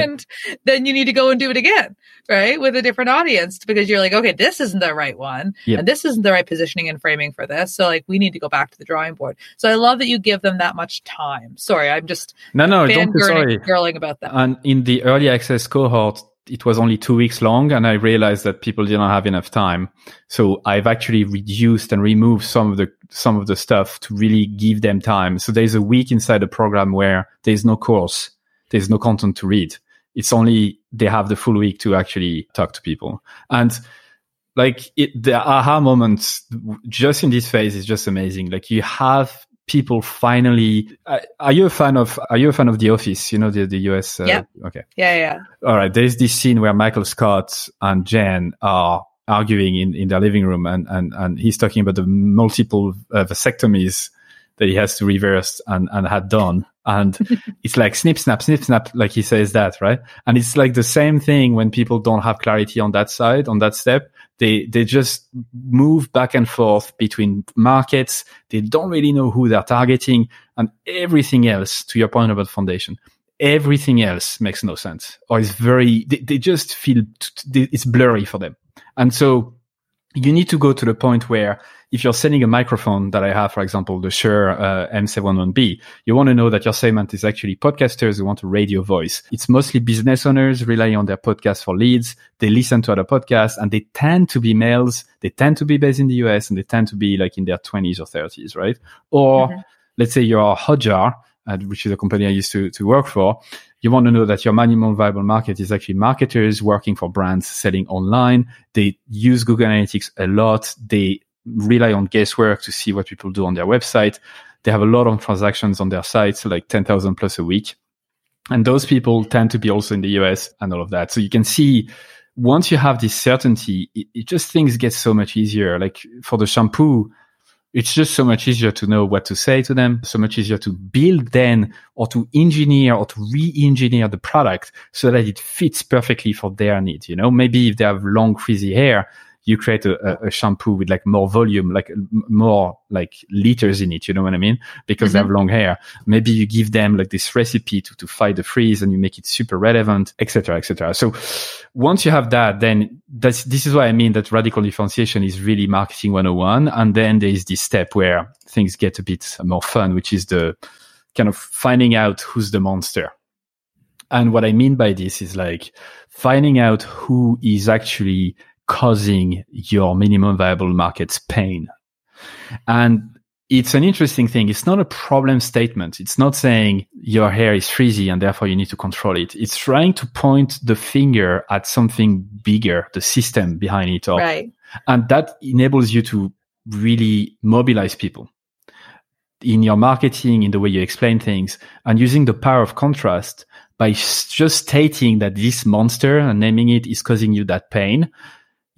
yep. then you need to go and do it again, right? With a different audience because you're like, okay, this isn't the right one. Yep. And this isn't the right positioning and framing for this. So like we need to go back to the drawing board. So I love that you give them that much time. Sorry, I'm just no, no, don't be sorry. Girling about that. And in the early access cohort, it was only two weeks long and I realized that people didn't have enough time. So I've actually reduced and removed some of the, some of the stuff to really give them time. So there's a week inside the program where there's no course. There's no content to read. It's only they have the full week to actually talk to people. And like it, the aha moments just in this phase is just amazing. Like you have people finally uh, are you a fan of are you a fan of the office you know the the us uh, yeah okay yeah yeah all right there's this scene where michael scott and jan are arguing in in their living room and and and he's talking about the multiple uh, vasectomies that he has to reverse and and had done and it's like snip snap snip snap like he says that right and it's like the same thing when people don't have clarity on that side on that step they, they just move back and forth between markets. They don't really know who they're targeting and everything else to your point about foundation. Everything else makes no sense or is very, they, they just feel it's blurry for them. And so you need to go to the point where if you're selling a microphone that I have, for example, the Shure uh, SM7B, you want to know that your segment is actually podcasters who want a radio voice. It's mostly business owners relying on their podcast for leads. They listen to other podcasts and they tend to be males. They tend to be based in the US and they tend to be like in their 20s or 30s, right? Or mm-hmm. let's say you're Hotjar, uh, which is a company I used to, to work for you want to know that your minimum viable market is actually marketers working for brands selling online. They use Google Analytics a lot. They rely on guesswork to see what people do on their website. They have a lot of transactions on their sites, like 10,000 plus a week. And those people tend to be also in the US and all of that. So you can see once you have this certainty, it, it just things get so much easier. Like for the shampoo, it's just so much easier to know what to say to them, so much easier to build then or to engineer or to re-engineer the product so that it fits perfectly for their needs. You know, maybe if they have long frizzy hair, you create a, a, shampoo with like more volume, like more like liters in it. You know what I mean? Because mm-hmm. they have mm-hmm. long hair. Maybe you give them like this recipe to, to fight the freeze and you make it super relevant, etc., etc. So once you have that, then that's, this is what I mean that radical differentiation is really marketing 101. And then there is this step where things get a bit more fun, which is the kind of finding out who's the monster. And what I mean by this is like finding out who is actually causing your minimum viable market's pain. And it's an interesting thing. It's not a problem statement. It's not saying your hair is frizzy and therefore you need to control it. It's trying to point the finger at something bigger, the system behind it all. Right. And that enables you to really mobilize people in your marketing, in the way you explain things and using the power of contrast by just stating that this monster and naming it is causing you that pain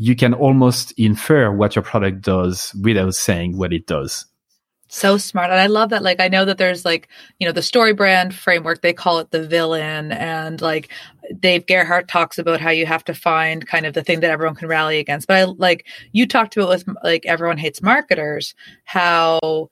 you can almost infer what your product does without saying what it does. So smart. And I love that. Like, I know that there's like, you know, the story brand framework, they call it the villain. And like Dave Gerhardt talks about how you have to find kind of the thing that everyone can rally against. But I like, you talked about with like everyone hates marketers, how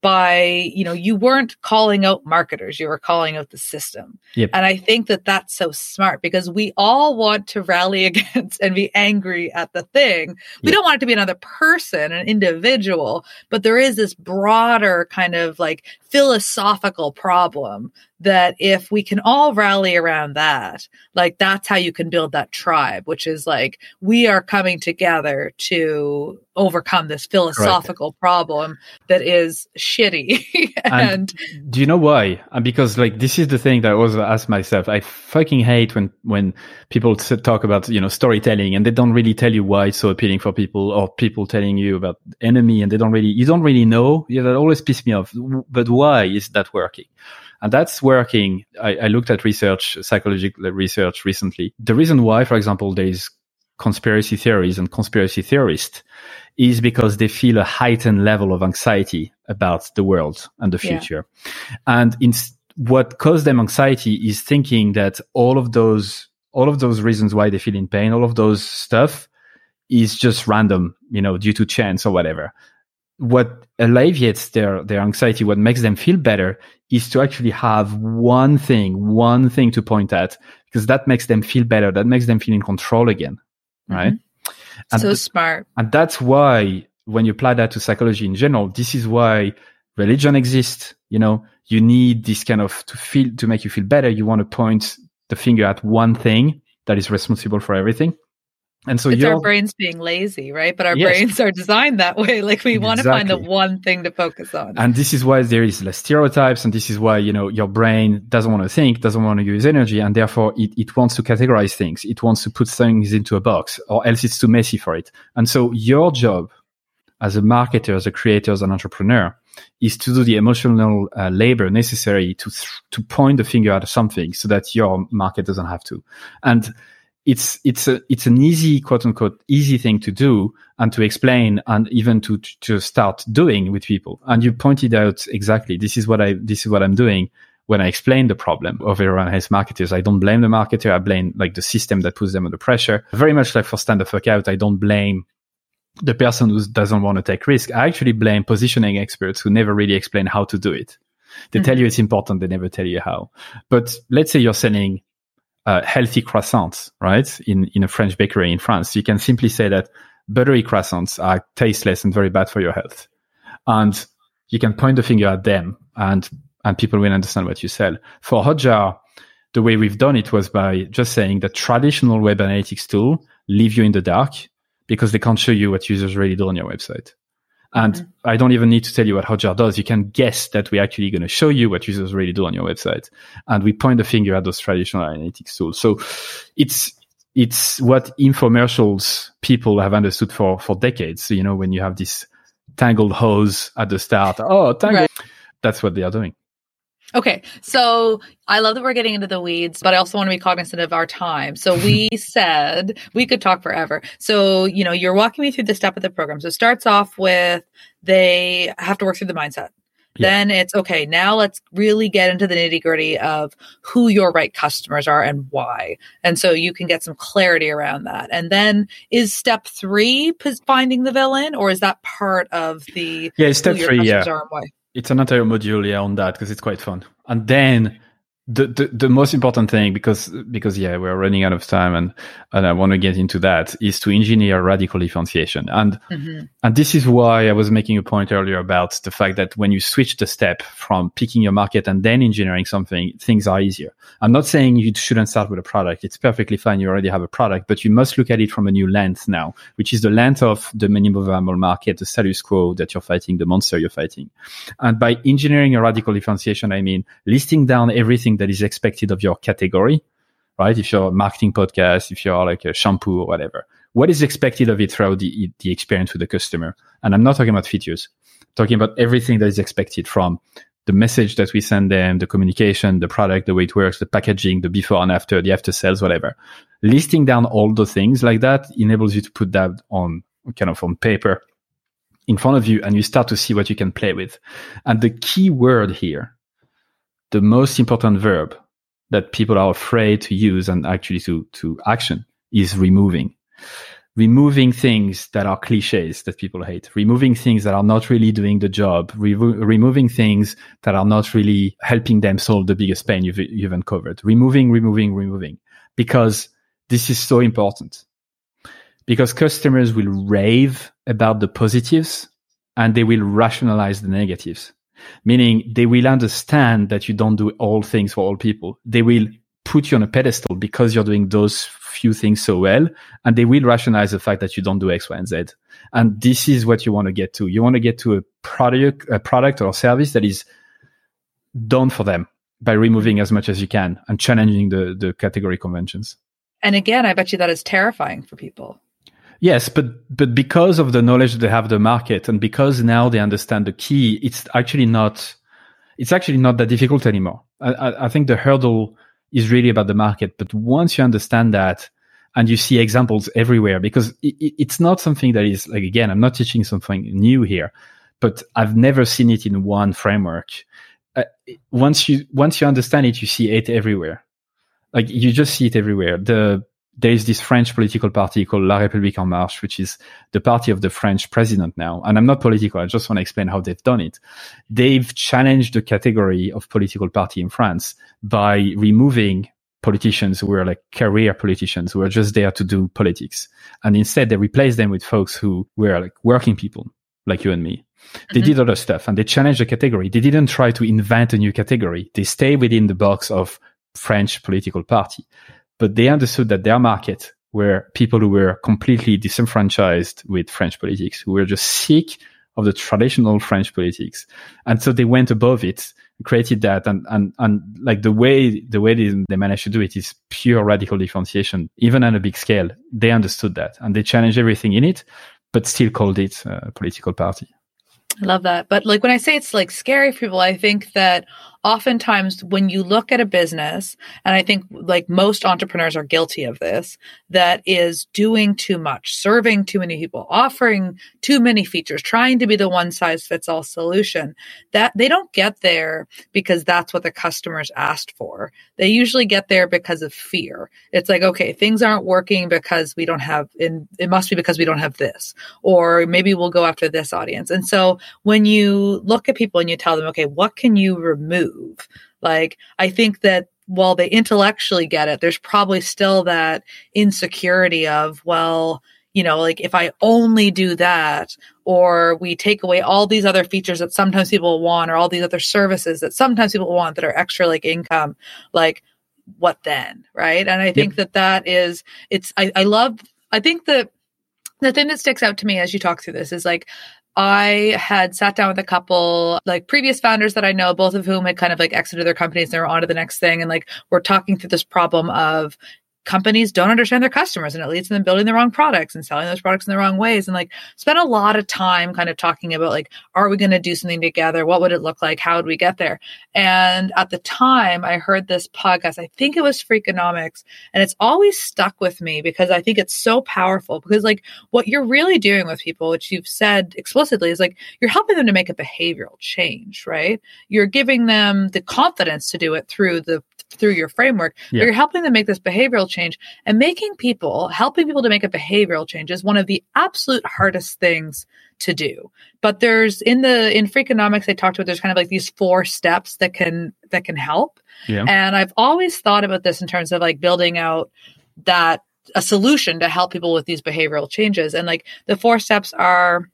by you know you weren't calling out marketers you were calling out the system yep. and i think that that's so smart because we all want to rally against and be angry at the thing we yep. don't want it to be another person an individual but there is this broader kind of like philosophical problem that if we can all rally around that, like that's how you can build that tribe, which is like we are coming together to overcome this philosophical right. problem that is shitty. and, and, do you know why? And because like this is the thing that I always ask myself. I fucking hate when when people talk about you know storytelling and they don't really tell you why it's so appealing for people, or people telling you about enemy and they don't really you don't really know. Yeah, that always pisses me off. But why is that working? And that's working. I, I looked at research, psychological research recently. The reason why, for example, there is conspiracy theories and conspiracy theorists is because they feel a heightened level of anxiety about the world and the future. Yeah. And in, what caused them anxiety is thinking that all of those, all of those reasons why they feel in pain, all of those stuff is just random, you know, due to chance or whatever. What alleviates their, their anxiety, what makes them feel better is to actually have one thing, one thing to point at because that makes them feel better. That makes them feel in control again. Right. Mm-hmm. And so th- smart. And that's why when you apply that to psychology in general, this is why religion exists. You know, you need this kind of to feel, to make you feel better. You want to point the finger at one thing that is responsible for everything. And so it's our brains being lazy, right? But our yes. brains are designed that way. Like we exactly. want to find the one thing to focus on. And this is why there is less stereotypes. And this is why, you know, your brain doesn't want to think, doesn't want to use energy. And therefore it, it wants to categorize things. It wants to put things into a box or else it's too messy for it. And so your job as a marketer, as a creator, as an entrepreneur is to do the emotional uh, labor necessary to, th- to point the finger at something so that your market doesn't have to. And it's it's a it's an easy quote unquote easy thing to do and to explain and even to to start doing with people. And you pointed out exactly this is what I this is what I'm doing when I explain the problem of everyone has marketers. I don't blame the marketer. I blame like the system that puts them under pressure. Very much like for stand the fuck out, I don't blame the person who doesn't want to take risk. I actually blame positioning experts who never really explain how to do it. They mm-hmm. tell you it's important. They never tell you how. But let's say you're selling uh, healthy croissants, right? In, in a French bakery in France, you can simply say that buttery croissants are tasteless and very bad for your health. And you can point the finger at them and, and people will understand what you sell. For Hotjar, the way we've done it was by just saying that traditional web analytics tool leave you in the dark because they can't show you what users really do on your website. And mm-hmm. I don't even need to tell you what Hotjar does. You can guess that we're actually going to show you what users really do on your website. And we point the finger at those traditional analytics tools. So it's, it's what infomercials people have understood for, for decades. So, you know, when you have this tangled hose at the start, oh, tangled, right. that's what they are doing. Okay. So I love that we're getting into the weeds, but I also want to be cognizant of our time. So we said we could talk forever. So, you know, you're walking me through the step of the program. So it starts off with they have to work through the mindset. Yeah. Then it's okay. Now let's really get into the nitty gritty of who your right customers are and why. And so you can get some clarity around that. And then is step three finding the villain or is that part of the yeah step three yeah it's an entire module yeah on that because it's quite fun. And then the, the, the most important thing because because yeah we're running out of time and and I want to get into that is to engineer radical differentiation. And mm-hmm. and this is why I was making a point earlier about the fact that when you switch the step from picking your market and then engineering something things are easier. I'm not saying you shouldn't start with a product. It's perfectly fine. You already have a product but you must look at it from a new lens now which is the lens of the minimum viable market the status quo that you're fighting the monster you're fighting. And by engineering a radical differentiation I mean listing down everything that is expected of your category, right? If you're a marketing podcast, if you're like a shampoo or whatever, what is expected of it throughout the, the experience with the customer? And I'm not talking about features, I'm talking about everything that is expected from the message that we send them, the communication, the product, the way it works, the packaging, the before and after, the after sales, whatever. Listing down all the things like that enables you to put that on kind of on paper in front of you and you start to see what you can play with. And the key word here the most important verb that people are afraid to use and actually to, to action is removing. Removing things that are cliches that people hate, removing things that are not really doing the job, re- removing things that are not really helping them solve the biggest pain you've, you've uncovered. Removing, removing, removing. Because this is so important. Because customers will rave about the positives and they will rationalize the negatives meaning they will understand that you don't do all things for all people. They will put you on a pedestal because you're doing those few things so well, and they will rationalize the fact that you don't do X, Y, and Z. And this is what you want to get to. You want to get to a product, a product or service that is done for them by removing as much as you can and challenging the, the category conventions. And again, I bet you that is terrifying for people. Yes, but but because of the knowledge they have the market and because now they understand the key, it's actually not it's actually not that difficult anymore. I, I think the hurdle is really about the market. But once you understand that and you see examples everywhere, because it, it's not something that is like again, I'm not teaching something new here, but I've never seen it in one framework. Uh, once you once you understand it, you see it everywhere. Like you just see it everywhere. The there is this French political party called La République En Marche, which is the party of the French president now. And I'm not political. I just want to explain how they've done it. They've challenged the category of political party in France by removing politicians who were like career politicians who were just there to do politics. And instead they replaced them with folks who were like working people like you and me. They mm-hmm. did other stuff and they challenged the category. They didn't try to invent a new category. They stay within the box of French political party, but they understood that their market were people who were completely disenfranchised with French politics, who were just sick of the traditional French politics. And so they went above it, created that. And, and, and like the way, the way they, they managed to do it is pure radical differentiation, even on a big scale. They understood that and they challenged everything in it, but still called it a political party. I love that. But like when I say it's like scary for people, I think that oftentimes when you look at a business, and I think like most entrepreneurs are guilty of this, that is doing too much, serving too many people, offering too many features, trying to be the one size fits all solution, that they don't get there because that's what the customers asked for. They usually get there because of fear. It's like, okay, things aren't working because we don't have, in, it must be because we don't have this, or maybe we'll go after this audience. And so when you look at people and you tell them, okay, what can you remove? Move. Like, I think that while they intellectually get it, there's probably still that insecurity of, well, you know, like if I only do that, or we take away all these other features that sometimes people want, or all these other services that sometimes people want that are extra like income, like what then? Right. And I think yep. that that is, it's, I, I love, I think that the thing that sticks out to me as you talk through this is like I had sat down with a couple like previous founders that I know, both of whom had kind of like exited their companies and they were on to the next thing. And like we're talking through this problem of companies don't understand their customers and it leads to them building the wrong products and selling those products in the wrong ways. And like spend a lot of time kind of talking about like are we going to do something together? What would it look like? How would we get there? And at the time i heard this podcast i think it was freakonomics and it's always stuck with me because i think it's so powerful because like what you're really doing with people which you've said explicitly is like you're helping them to make a behavioral change right? You're giving them the confidence to do it through the through your framework, yeah. but you're helping them make this behavioral change and making people, helping people to make a behavioral change is one of the absolute hardest things to do. But there's in the in Freakonomics they talked about there's kind of like these four steps that can that can help. Yeah. And I've always thought about this in terms of like building out that a solution to help people with these behavioral changes. And like the four steps are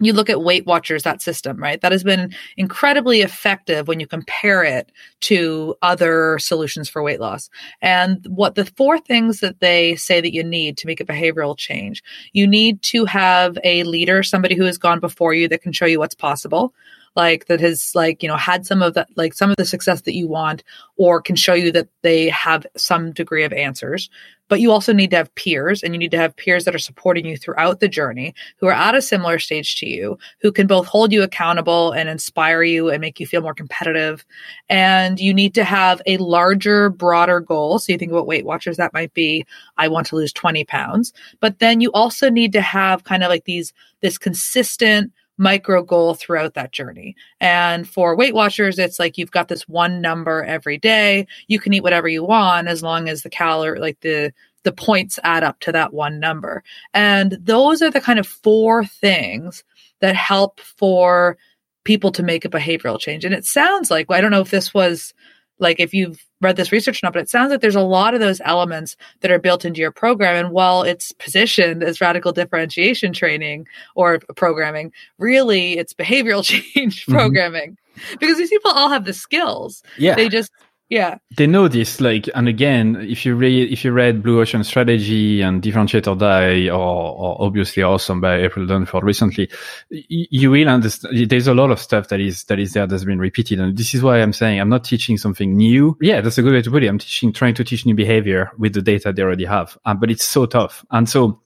you look at Weight Watchers, that system, right? That has been incredibly effective when you compare it to other solutions for weight loss. And what the four things that they say that you need to make a behavioral change, you need to have a leader, somebody who has gone before you that can show you what's possible like that has like you know had some of that like some of the success that you want or can show you that they have some degree of answers. But you also need to have peers and you need to have peers that are supporting you throughout the journey who are at a similar stage to you who can both hold you accountable and inspire you and make you feel more competitive. And you need to have a larger broader goal. So you think about weight watchers that might be i want to lose 20 pounds. But then you also need to have kind of like these this consistent micro goal throughout that journey. And for Weight Watchers, it's like you've got this one number every day. You can eat whatever you want as long as the calorie, like the the points add up to that one number. And those are the kind of four things that help for people to make a behavioral change. And it sounds like I don't know if this was like if you've read this research enough, but it sounds like there's a lot of those elements that are built into your program. And while it's positioned as radical differentiation training or programming, really it's behavioral change mm-hmm. programming because these people all have the skills. Yeah. They just yeah. They know this like and again if you read if you read blue ocean strategy and differentiate or die or, or obviously awesome by april dunford recently you will understand there's a lot of stuff that is that is there that's been repeated and this is why i'm saying i'm not teaching something new. Yeah that's a good way to put it. I'm teaching trying to teach new behavior with the data they already have um, but it's so tough. And so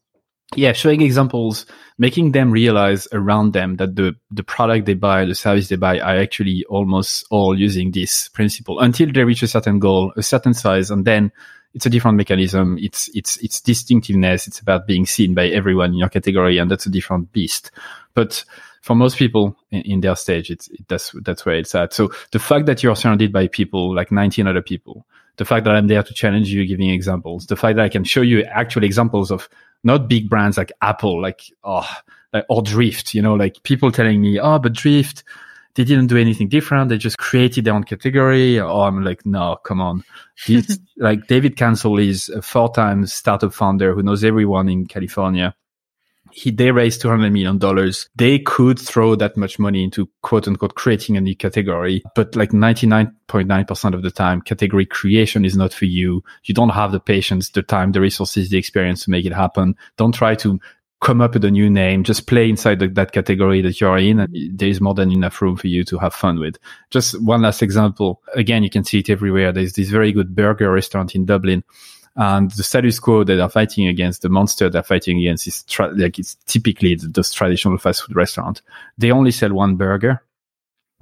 yeah, showing examples, making them realize around them that the, the product they buy, the service they buy are actually almost all using this principle until they reach a certain goal, a certain size. And then it's a different mechanism. It's, it's, it's distinctiveness. It's about being seen by everyone in your category. And that's a different beast. But for most people in, in their stage, it's, it, that's, that's where it's at. So the fact that you're surrounded by people like 19 other people the fact that I'm there to challenge you, giving examples, the fact that I can show you actual examples of not big brands like Apple, like, oh, like, or Drift, you know, like people telling me, oh, but Drift, they didn't do anything different. They just created their own category. Or I'm like, no, come on. This, like David Cancel is a four-time startup founder who knows everyone in California he, they raised $200 million. They could throw that much money into quote unquote creating a new category. But like 99.9% of the time, category creation is not for you. You don't have the patience, the time, the resources, the experience to make it happen. Don't try to come up with a new name. Just play inside the, that category that you're in. And there is more than enough room for you to have fun with. Just one last example. Again, you can see it everywhere. There's this very good burger restaurant in Dublin and the status quo that they're fighting against, the monster they're fighting against is tra- like it's typically those traditional fast food restaurant. They only sell one burger,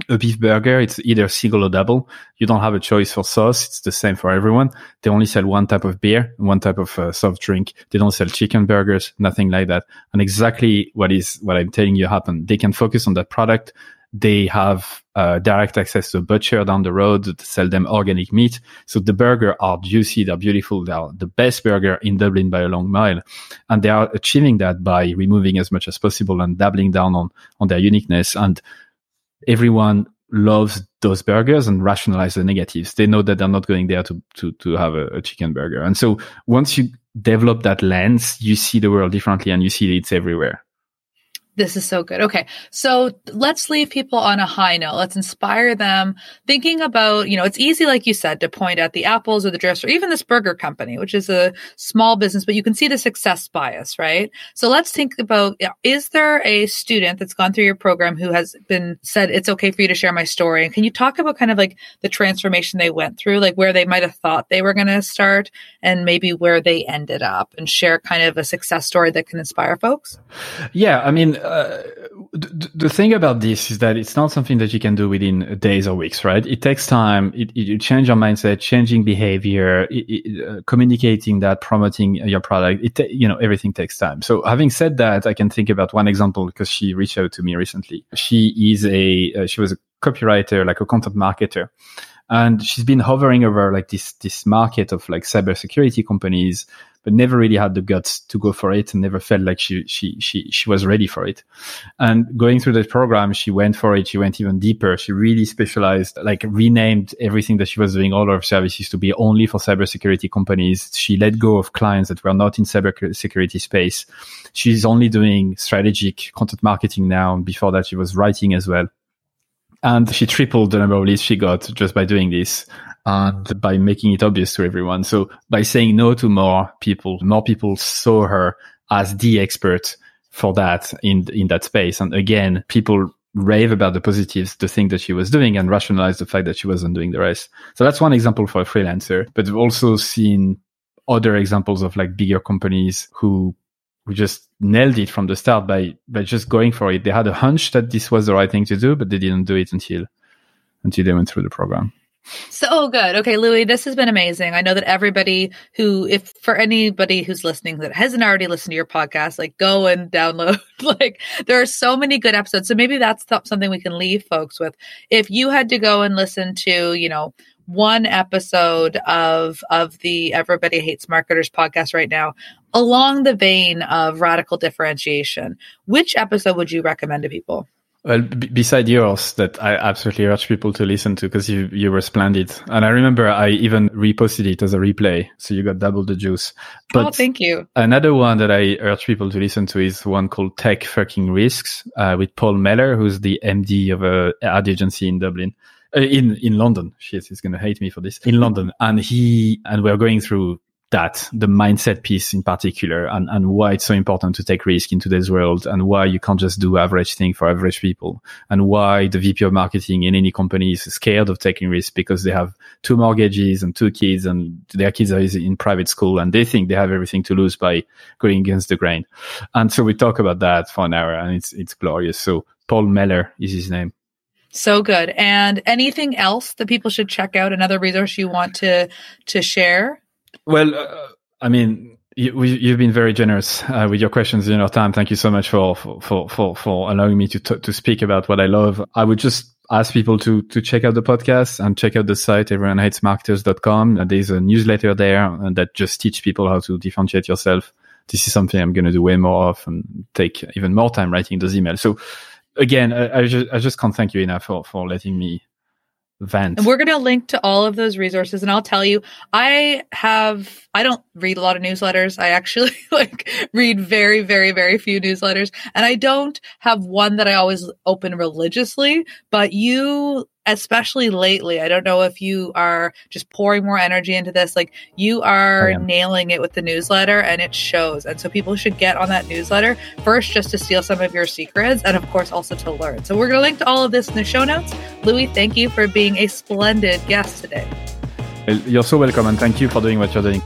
a beef burger. It's either single or double. You don't have a choice for sauce. It's the same for everyone. They only sell one type of beer, one type of uh, soft drink. They don't sell chicken burgers, nothing like that. And exactly what is what I'm telling you happened. They can focus on that product. They have uh, direct access to a butcher down the road to sell them organic meat. So the burger are juicy, they're beautiful, they're the best burger in Dublin by a long mile, and they are achieving that by removing as much as possible and doubling down on on their uniqueness. And everyone loves those burgers and rationalize the negatives. They know that they're not going there to to to have a, a chicken burger. And so once you develop that lens, you see the world differently, and you see it's everywhere. This is so good. Okay. So let's leave people on a high note. Let's inspire them thinking about, you know, it's easy, like you said, to point at the apples or the drifts or even this burger company, which is a small business, but you can see the success bias, right? So let's think about, is there a student that's gone through your program who has been said, it's okay for you to share my story? And can you talk about kind of like the transformation they went through, like where they might have thought they were going to start and maybe where they ended up and share kind of a success story that can inspire folks? Yeah. I mean, uh, the, the, thing about this is that it's not something that you can do within days or weeks, right? It takes time. It, it you change your mindset, changing behavior, it, uh, communicating that, promoting your product. It, you know, everything takes time. So having said that, I can think about one example because she reached out to me recently. She is a, uh, she was a copywriter, like a content marketer and she's been hovering over like this this market of like cybersecurity companies but never really had the guts to go for it and never felt like she she she she was ready for it. And going through that program she went for it. She went even deeper. She really specialized like renamed everything that she was doing all her services to be only for cybersecurity companies. She let go of clients that were not in cybersecurity space. She's only doing strategic content marketing now. Before that she was writing as well and she tripled the number of leads she got just by doing this and by making it obvious to everyone. So by saying no to more people, more people saw her as the expert for that in, in that space. And again, people rave about the positives, the thing that she was doing and rationalize the fact that she wasn't doing the rest. So that's one example for a freelancer, but we've also seen other examples of like bigger companies who who just nailed it from the start by by just going for it. They had a hunch that this was the right thing to do, but they didn't do it until until they went through the program. So oh, good. Okay, Louis, this has been amazing. I know that everybody who, if for anybody who's listening that hasn't already listened to your podcast, like go and download. like there are so many good episodes. So maybe that's something we can leave folks with. If you had to go and listen to, you know, one episode of of the Everybody Hates Marketers podcast right now along the vein of radical differentiation. Which episode would you recommend to people? Well, b- beside yours, that I absolutely urge people to listen to because you you were splendid, and I remember I even reposted it as a replay, so you got double the juice. But oh, thank you. Another one that I urge people to listen to is one called Tech Fucking Risks uh, with Paul Meller, who's the MD of a ad agency in Dublin uh, in in London. Shit, he's gonna hate me for this. In London, and he and we're going through that the mindset piece in particular, and and why it's so important to take risk in today's world, and why you can't just do average thing for average people, and why the VP of marketing in any company is scared of taking risk because they have two mortgages and two kids, and their kids are in private school, and they think they have everything to lose by going against the grain. And so we talk about that for an hour, and it's it's glorious. So Paul Meller is his name. So good. And anything else that people should check out? Another resource you want to to share? Well, uh, I mean, you, you've been very generous uh, with your questions and your time. Thank you so much for for for for allowing me to t- to speak about what I love. I would just ask people to to check out the podcast and check out the site everyonehatesmarketers.com. There's a newsletter there that just teach people how to differentiate yourself. This is something I'm going to do way more of and take even more time writing those emails. So again, I, I just I just can't thank you enough for for letting me vent. And we're going to link to all of those resources. And I'll tell you, I have, I don't read a lot of newsletters. I actually like read very, very, very few newsletters. And I don't have one that I always open religiously, but you especially lately. I don't know if you are just pouring more energy into this. Like you are nailing it with the newsletter and it shows. And so people should get on that newsletter first just to steal some of your secrets and of course also to learn. So we're going to link to all of this in the show notes. Louis, thank you for being a splendid guest today. You're so welcome and thank you for doing what you're doing.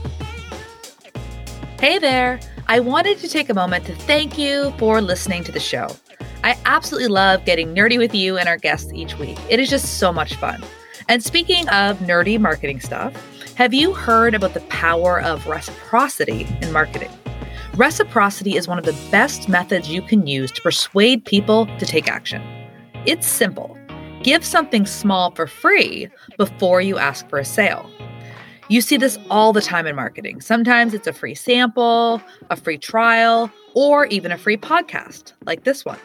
Hey there. I wanted to take a moment to thank you for listening to the show. I absolutely love getting nerdy with you and our guests each week. It is just so much fun. And speaking of nerdy marketing stuff, have you heard about the power of reciprocity in marketing? Reciprocity is one of the best methods you can use to persuade people to take action. It's simple give something small for free before you ask for a sale. You see this all the time in marketing. Sometimes it's a free sample, a free trial, or even a free podcast like this one.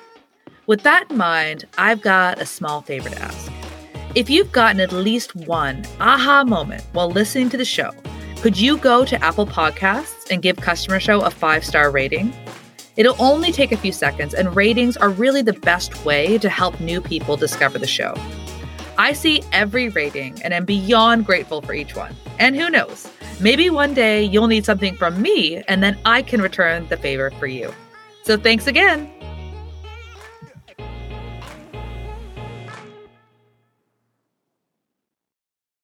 With that in mind, I've got a small favor to ask. If you've gotten at least one aha moment while listening to the show, could you go to Apple Podcasts and give Customer Show a five star rating? It'll only take a few seconds, and ratings are really the best way to help new people discover the show. I see every rating and am beyond grateful for each one. And who knows, maybe one day you'll need something from me, and then I can return the favor for you. So thanks again.